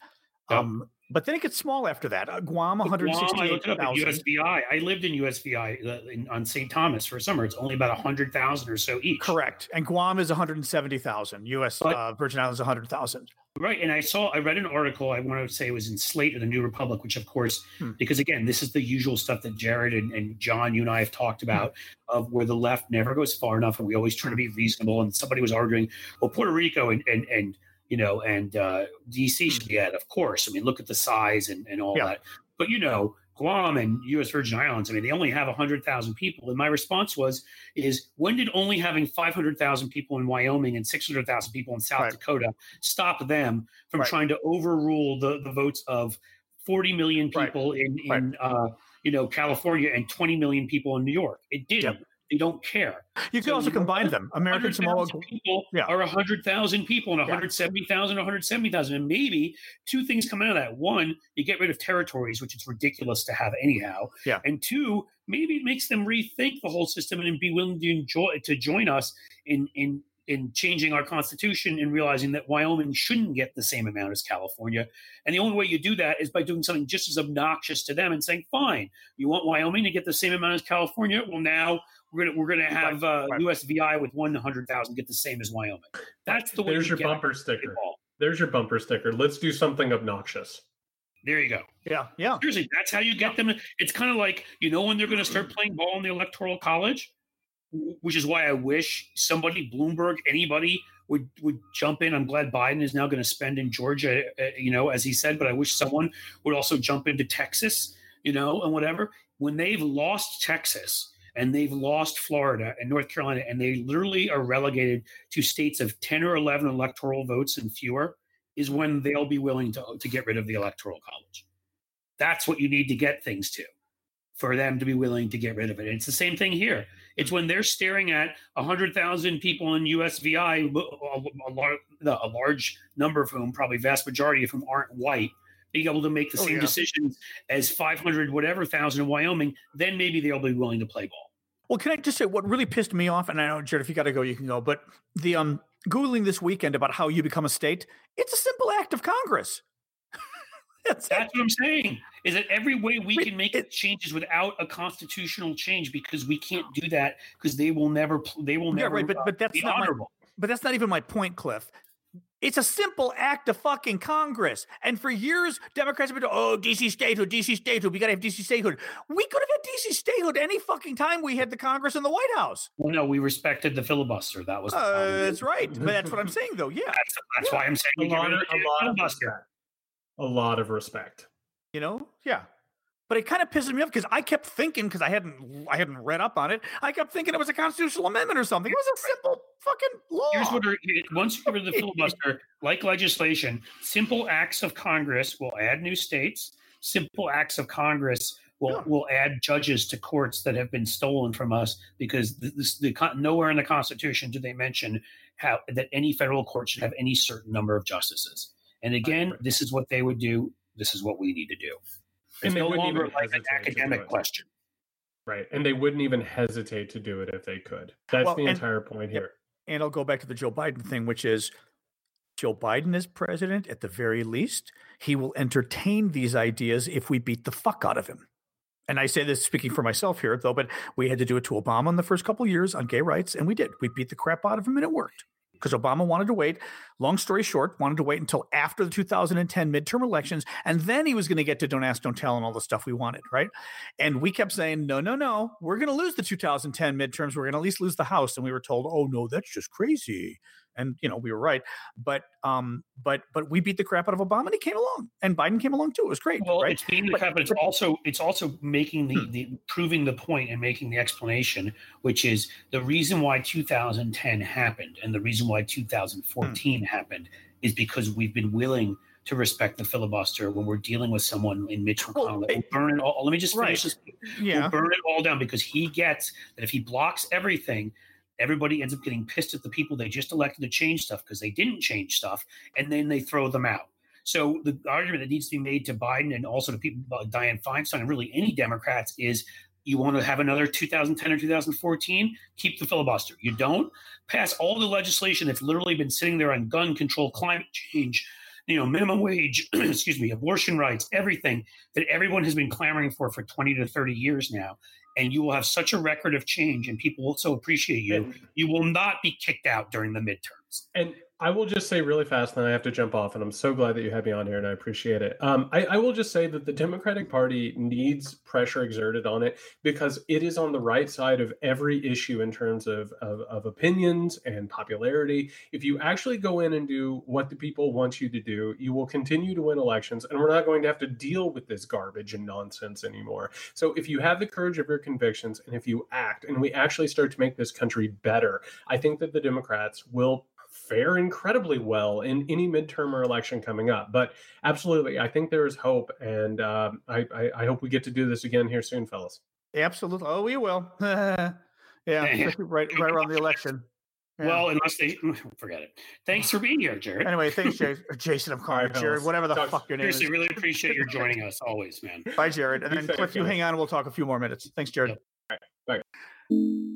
Yep. Um, but then it gets small after that. Uh, Guam, 168,000. USVI. I lived in USVI uh, in, on St. Thomas for a summer. It's only about 100,000 or so each. Correct. And Guam is 170,000. US but, uh, Virgin Islands 100,000. Right. And I saw, I read an article, I want to say it was in Slate or the New Republic, which of course, hmm. because again, this is the usual stuff that Jared and, and John, you and I have talked hmm. about hmm. of where the left never goes far enough and we always try to be reasonable. And somebody was arguing, well, Puerto Rico and, and, and you know, and uh, DC should be at, of course. I mean, look at the size and, and all yeah. that. But, you know, Guam and U.S. Virgin Islands, I mean, they only have 100,000 people. And my response was, is when did only having 500,000 people in Wyoming and 600,000 people in South right. Dakota stop them from right. trying to overrule the, the votes of 40 million people right. in, in uh, you know, California and 20 million people in New York? It didn't. Yep. They don't care. You can so, also combine them. American Samoa people yeah. are 100,000 people and 170,000, 170,000. And maybe two things come out of that. One, you get rid of territories, which it's ridiculous to have anyhow. Yeah. And two, maybe it makes them rethink the whole system and be willing to enjoy to join us in in in changing our constitution and realizing that Wyoming shouldn't get the same amount as California. And the only way you do that is by doing something just as obnoxious to them and saying, "Fine, you want Wyoming to get the same amount as California? Well, now we're gonna we're gonna have uh, USVI with one hundred thousand get the same as Wyoming." That's the way. There's your bumper sticker. There's your bumper sticker. Let's do something obnoxious. There you go. Yeah, yeah. Seriously, that's how you get them. It's kind of like you know when they're going to start playing ball in the electoral college which is why I wish somebody, Bloomberg, anybody would would jump in. I'm glad Biden is now going to spend in Georgia, uh, you know, as he said. But I wish someone would also jump into Texas, you know, and whatever. When they've lost Texas and they've lost Florida and North Carolina, and they literally are relegated to states of ten or eleven electoral votes and fewer, is when they'll be willing to to get rid of the electoral college. That's what you need to get things to for them to be willing to get rid of it. And it's the same thing here. It's when they're staring at 100,000 people in USVI, a, large, a large number of whom, probably vast majority of whom aren't white, being able to make the oh, same yeah. decisions as 500 whatever thousand in Wyoming, then maybe they'll be willing to play ball. Well, can I just say what really pissed me off? And I know, Jared, if you got to go, you can go. But the um, Googling this weekend about how you become a state, it's a simple act of Congress. That's, That's what I'm saying. Is that every way we can make it, changes without a constitutional change because we can't do that because they will never they will never yeah, right, but, but that's not honorable. My, but that's not even my point, Cliff. It's a simple act of fucking Congress. And for years, Democrats have been, oh, DC statehood, DC statehood. We got to have DC statehood. We could have had DC statehood any fucking time we had the Congress and the White House. Well, no, we respected the filibuster. That was uh, that's right. But that's what I'm saying, though. Yeah, that's, that's yeah. why I'm saying a lot, of, a lot of filibuster a lot of respect. You know, yeah. But it kind of pisses me off because I kept thinking because I hadn't I hadn't read up on it. I kept thinking it was a constitutional amendment or something. It was a simple fucking law. Here's what are, once you get rid of the filibuster, like legislation, simple acts of Congress will add new states. Simple acts of Congress will yeah. will add judges to courts that have been stolen from us because the, the nowhere in the Constitution do they mention how that any federal court should have any certain number of justices. And again, this is what they would do. This is what we need to do. It's no longer like an academic question. Right. And they wouldn't even hesitate to do it if they could. That's well, the and, entire point here. And I'll go back to the Joe Biden thing, which is Joe Biden is president at the very least. He will entertain these ideas if we beat the fuck out of him. And I say this speaking for myself here, though, but we had to do it to Obama in the first couple years on gay rights, and we did. We beat the crap out of him, and it worked because Obama wanted to wait. Long story short, wanted to wait until after the 2010 midterm elections, and then he was going to get to don't ask, don't tell, and all the stuff we wanted, right? And we kept saying, no, no, no, we're going to lose the 2010 midterms. We're going to at least lose the House, and we were told, oh no, that's just crazy and you know we were right but um but but we beat the crap out of obama and he came along and biden came along too it was great well right? it's beating the crap but it's also it's also making the, hmm. the proving the point and making the explanation which is the reason why 2010 happened and the reason why 2014 hmm. happened is because we've been willing to respect the filibuster when we're dealing with someone in Mitch McConnell. Well, we'll burn it all. Let me just finish right. this. Yeah. We'll burn it all down because he gets that if he blocks everything, everybody ends up getting pissed at the people they just elected to change stuff because they didn't change stuff, and then they throw them out. So the argument that needs to be made to Biden and also to people like Dianne Feinstein and really any Democrats is you want to have another 2010 or 2014, keep the filibuster. You don't pass all the legislation that's literally been sitting there on gun control, climate change, you know, minimum wage, excuse me, abortion rights, everything that everyone has been clamoring for for 20 to 30 years now and you will have such a record of change and people will so appreciate you you will not be kicked out during the midterms. And I will just say really fast, then I have to jump off, and I'm so glad that you had me on here, and I appreciate it. Um, I, I, will just say that the Democratic Party needs pressure exerted on it because it is on the right side of every issue in terms of, of, of opinions and popularity. If you actually go in and do what the people want you to do, you will continue to win elections, and we're not going to have to deal with this garbage and nonsense anymore. So if you have the courage of your convictions, and if you act, and we actually start to make this country better, I think that the Democrats will fare incredibly well in any midterm or election coming up. But absolutely, I think there is hope, and uh, I, I, I, hope we get to do this again here soon, fellas. Absolutely. Oh, we will. yeah, right, right around the election. Yeah. Well, unless they forget it. Thanks for being here, Jared. Anyway, thanks, Jason. Jason, I'm calling right, Jared. Whatever the talk, fuck your name seriously, is. really appreciate your joining us always, man. Bye, Jared. And then Cliff, you hang on. We'll talk a few more minutes. Thanks, Jared. Yep. All right. Bye.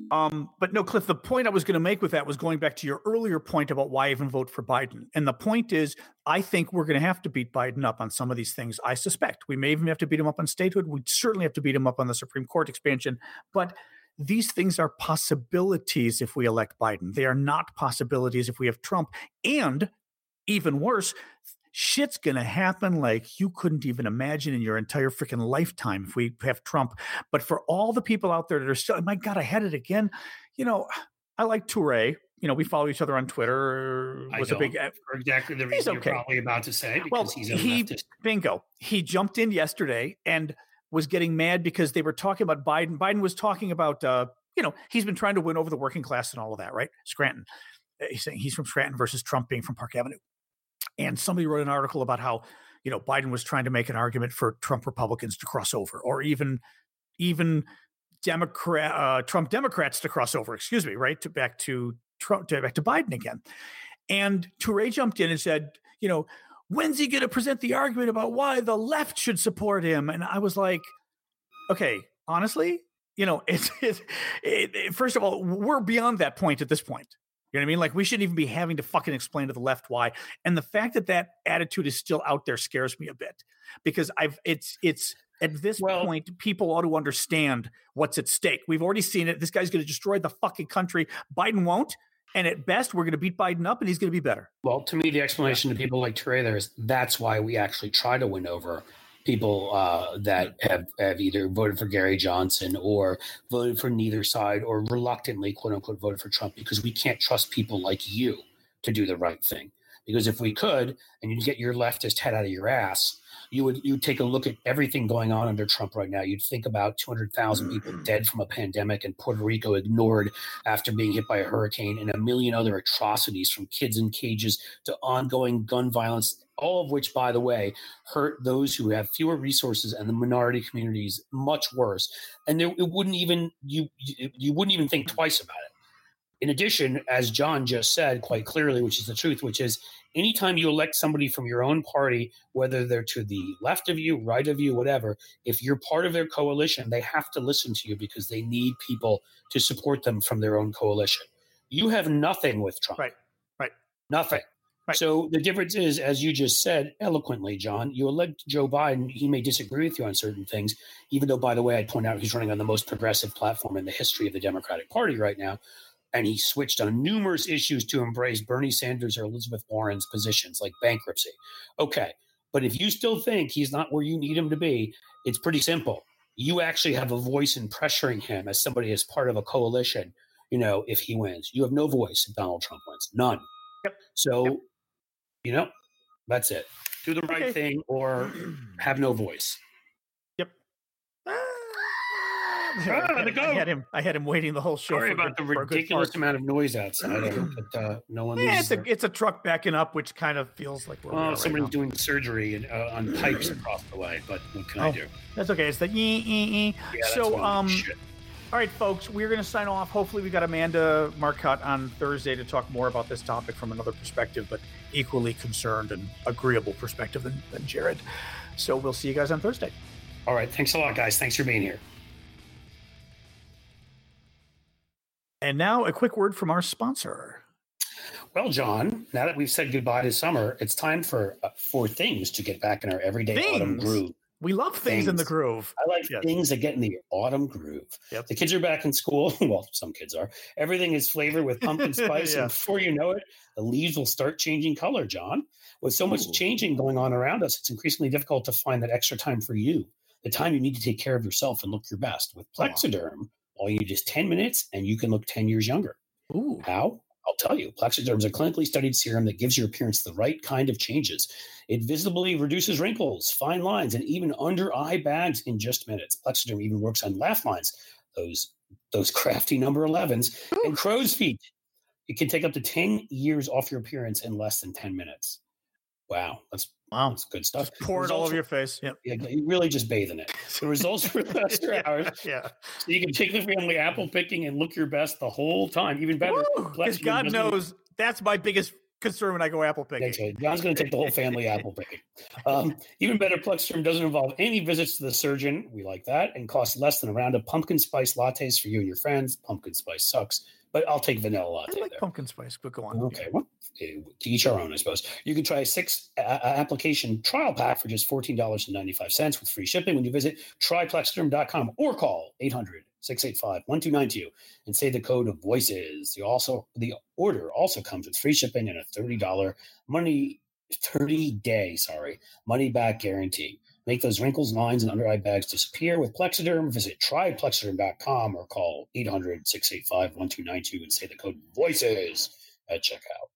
Um, but no, Cliff, the point I was going to make with that was going back to your earlier point about why even vote for Biden. And the point is, I think we're going to have to beat Biden up on some of these things. I suspect we may even have to beat him up on statehood. We certainly have to beat him up on the Supreme Court expansion. But these things are possibilities if we elect Biden. They are not possibilities if we have Trump. And even worse, shit's going to happen like you couldn't even imagine in your entire freaking lifetime if we have Trump. But for all the people out there that are still, my God, I had it again. You know, I like Toure. You know, we follow each other on Twitter. Was a big for exactly the reason okay. you're probably about to say because well, he's a he, leftist. Bingo. He jumped in yesterday and was getting mad because they were talking about Biden. Biden was talking about, uh, you know, he's been trying to win over the working class and all of that, right? Scranton. He's saying he's from Scranton versus Trump being from Park Avenue. And somebody wrote an article about how, you know, Biden was trying to make an argument for Trump Republicans to cross over, or even, even Democrat uh, Trump Democrats to cross over. Excuse me, right to back to Trump, to, back to Biden again. And Toure jumped in and said, you know, when's he going to present the argument about why the left should support him? And I was like, okay, honestly, you know, it's, it's it, it, first of all, we're beyond that point at this point. You know what I mean? Like we shouldn't even be having to fucking explain to the left why. And the fact that that attitude is still out there scares me a bit because I've it's it's at this well, point people ought to understand what's at stake. We've already seen it. This guy's going to destroy the fucking country. Biden won't. And at best, we're going to beat Biden up, and he's going to be better. Well, to me, the explanation to people like Toure there is that's why we actually try to win over people uh, that have, have either voted for Gary Johnson or voted for neither side or reluctantly, quote unquote, voted for Trump because we can't trust people like you to do the right thing. Because if we could, and you get your leftist head out of your ass, you would you take a look at everything going on under Trump right now. You'd think about 200,000 people mm-hmm. dead from a pandemic and Puerto Rico ignored after being hit by a hurricane and a million other atrocities from kids in cages to ongoing gun violence all of which, by the way, hurt those who have fewer resources and the minority communities much worse. And there, it wouldn't even you you wouldn't even think twice about it. In addition, as John just said quite clearly, which is the truth, which is anytime you elect somebody from your own party, whether they're to the left of you, right of you, whatever, if you're part of their coalition, they have to listen to you because they need people to support them from their own coalition. You have nothing with Trump. Right. Right. Nothing. Right. So the difference is, as you just said eloquently, John, you elect Joe Biden. He may disagree with you on certain things, even though, by the way, I'd point out he's running on the most progressive platform in the history of the Democratic Party right now. And he switched on numerous issues to embrace Bernie Sanders or Elizabeth Warren's positions, like bankruptcy. Okay. But if you still think he's not where you need him to be, it's pretty simple. You actually have a voice in pressuring him as somebody as part of a coalition, you know, if he wins. You have no voice if Donald Trump wins. None. Yep. So yep you know, that's it. Do the right okay. thing or have no voice. Yep. Ah, I, had, I, had, him. I had him waiting the whole show. Sorry about good, the ridiculous amount of noise outside. but uh, no one. Yeah, it's a, it's a truck backing up, which kind of feels like we're. Well, somebody's right doing surgery and, uh, on pipes across the way. But what can oh, I do? That's okay. It's the ee, ee. Yeah, so um. Shit. All right, folks, we're going to sign off. Hopefully, we got Amanda Marcotte on Thursday to talk more about this topic from another perspective, but equally concerned and agreeable perspective than, than Jared. So we'll see you guys on Thursday. All right. Thanks a lot, guys. Thanks for being here. And now a quick word from our sponsor. Well, John, now that we've said goodbye to summer, it's time for uh, for things to get back in our everyday things. autumn groove. We love things, things, in the groove. I like yes. things that get in the autumn groove. Yep. The kids are back in school. Well, some kids are. Everything is flavored with pumpkin spice. yeah. And before you know it, the leaves will start changing color, John. With so much changing going on around us, it's increasingly difficult to find that extra time for you, the time you need to take care of yourself and look your best. With Plexaderm, all you need is 10 minutes and you can look 10 years younger. Ooh. How? I'll tell you, Plexaderm is a clinically studied serum that gives your appearance the right kind of changes. It visibly reduces wrinkles, fine lines, and even under eye bags in just minutes. Plexaderm even works on laugh lines, those those crafty number 11s, Ooh. and crow's feet. It can take up to 10 years off your appearance in less than 10 minutes. Wow, that's Wow, that's good stuff. Just pour it all over your face. Yep. Yeah, you really just bathe in it. The results for faster yeah, hours. Yeah. So you can take the family apple picking and look your best the whole time, even better. Because God knows that's my biggest concern when I go apple picking. That's right. John's going to take the whole family apple picking. Um, even better, Plexaderm doesn't involve any visits to the surgeon. We like that, and costs less than a round of pumpkin spice lattes for you and your friends. Pumpkin spice sucks, but I'll take vanilla latte. I like there. pumpkin spice, but go on. Okay, well, eh, to each our own, I suppose. You can try a six uh, application trial pack for just $14.95 with free shipping when you visit tryplexaderm.com or call 800 685 1292 and say the code of voices. You also The order also comes with free shipping and a $30 money, 30 day, sorry, money back guarantee. Make those wrinkles, lines, and under eye bags disappear with Plexaderm. Visit tryplexaderm.com or call 800 685 1292 and say the code VOICES at checkout.